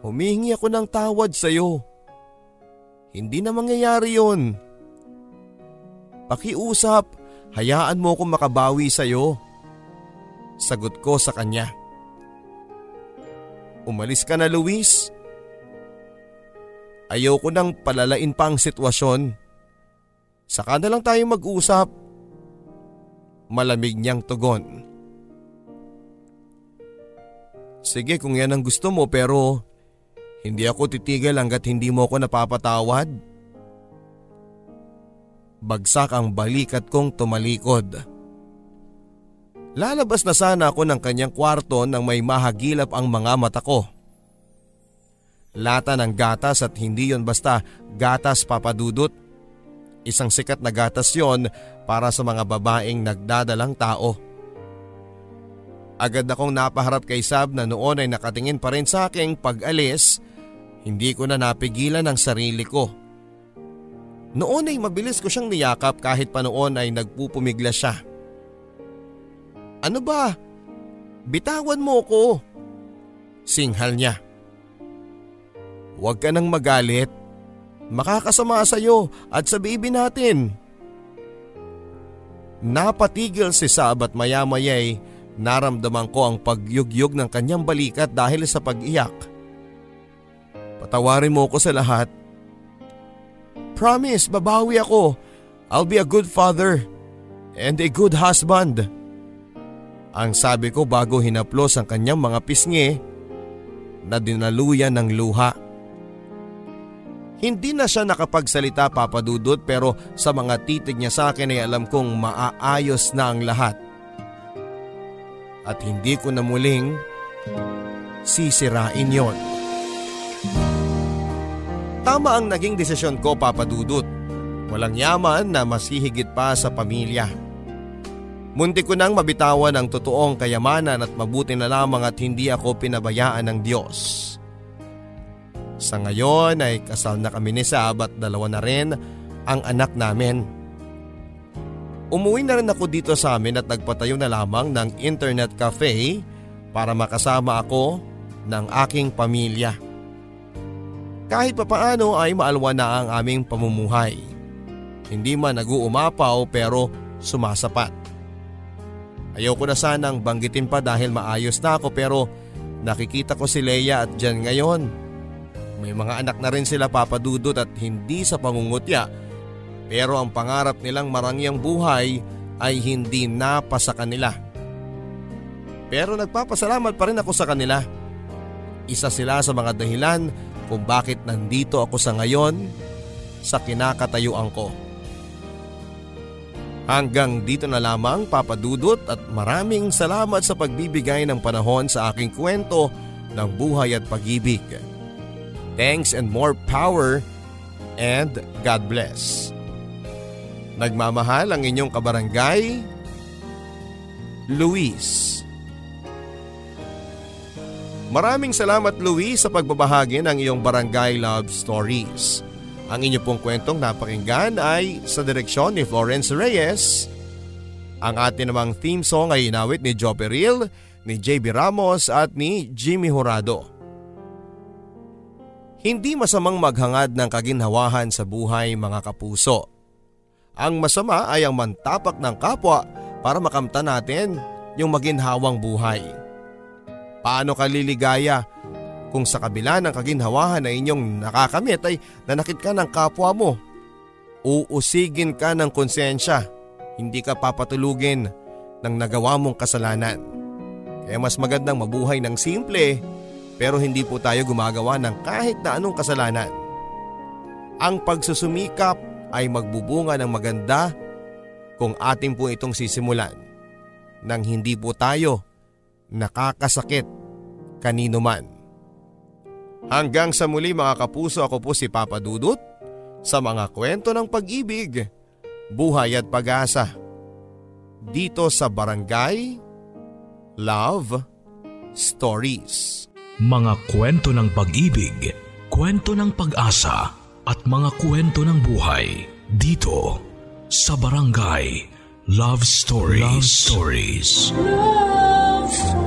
Humingi ako ng tawad sa iyo. Hindi na mangyayari yon. Pakiusap Hayaan mo akong makabawi sa iyo. Sagot ko sa kanya. Umalis ka na Luis. Ayaw ko nang palalain pa ang sitwasyon. Saka na lang tayo mag-usap. malamig niyang tugon. Sige kung yan ang gusto mo pero hindi ako titigil hanggat hindi mo ako napapatawad. Bagsak ang balikat kong tumalikod. Lalabas na sana ako ng kanyang kwarto nang may mahagilap ang mga mata ko. Lata ng gatas at hindi yon basta gatas papadudot. Isang sikat na gatas yon para sa mga babaeng nagdadalang tao. Agad akong napaharap kay Sab na noon ay nakatingin pa rin sa aking pag-alis, hindi ko na napigilan ang sarili ko. Noon ay mabilis ko siyang niyakap kahit pa noon ay nagpupumigla siya. Ano ba? Bitawan mo ko. Singhal niya. Huwag ka nang magalit. Makakasama sa iyo at sa baby natin. Napatigil si Sab at maya-maya'y naramdaman ko ang pagyugyug ng kanyang balikat dahil sa pag-iyak. Patawarin mo ko sa lahat. Promise, babawi ako. I'll be a good father and a good husband. Ang sabi ko bago hinaplos ang kanyang mga pisngi na dinaluyan ng luha. Hindi na siya nakapagsalita papadudot pero sa mga titig niya sa akin ay alam kong maaayos na ang lahat. At hindi ko na muling sisirain yon. Tama ang naging desisyon ko papadudot. Walang yaman na masihigit pa sa pamilya. Munti ko nang mabitawan ang totoong kayamanan at mabuti na lamang at hindi ako pinabayaan ng Diyos. Sa ngayon ay kasal na kami ni Sab at dalawa na rin ang anak namin. Umuwi na rin ako dito sa amin at nagpatayo na lamang ng internet cafe para makasama ako ng aking pamilya. Kahit papaano ay maalwa na ang aming pamumuhay. Hindi man nag-uumapaw pero sumasapat. Ayaw ko na sanang banggitin pa dahil maayos na ako pero nakikita ko si Leia at Jan ngayon may mga anak na rin sila papadudot at hindi sa pangungutya. Pero ang pangarap nilang marangyang buhay ay hindi napa sa kanila. Pero nagpapasalamat pa rin ako sa kanila. Isa sila sa mga dahilan kung bakit nandito ako sa ngayon sa kinakatayuan ko. Hanggang dito na lamang papadudot at maraming salamat sa pagbibigay ng panahon sa aking kwento ng buhay at pag-ibig. Thanks and more power and God bless. Nagmamahal ang inyong kabarangay, Luis. Maraming salamat Luis sa pagbabahagi ng iyong barangay love stories. Ang inyo pong kwentong napakinggan ay sa direksyon ni Florence Reyes. Ang atin namang theme song ay inawit ni Joe Peril, ni JB Ramos at ni Jimmy Horado. Hindi masamang maghangad ng kaginhawahan sa buhay mga kapuso. Ang masama ay ang mantapak ng kapwa para makamta natin yung maginhawang buhay. Paano ka liligaya kung sa kabila ng kaginhawahan na inyong nakakamit ay nanakit ka ng kapwa mo? Uusigin ka ng konsensya, hindi ka papatulugin ng nagawa mong kasalanan. Kaya mas magandang mabuhay ng simple pero hindi po tayo gumagawa ng kahit na anong kasalanan. Ang pagsusumikap ay magbubunga ng maganda kung atin po itong sisimulan nang hindi po tayo nakakasakit kanino man. Hanggang sa muli mga kapuso ako po si Papa Dudut sa mga kwento ng pag-ibig, buhay at pag-asa. Dito sa Barangay Love Stories mga kwento ng pag-ibig, kwento ng pag-asa at mga kwento ng buhay dito sa Barangay Love Stories. Love Stories. Love Stories.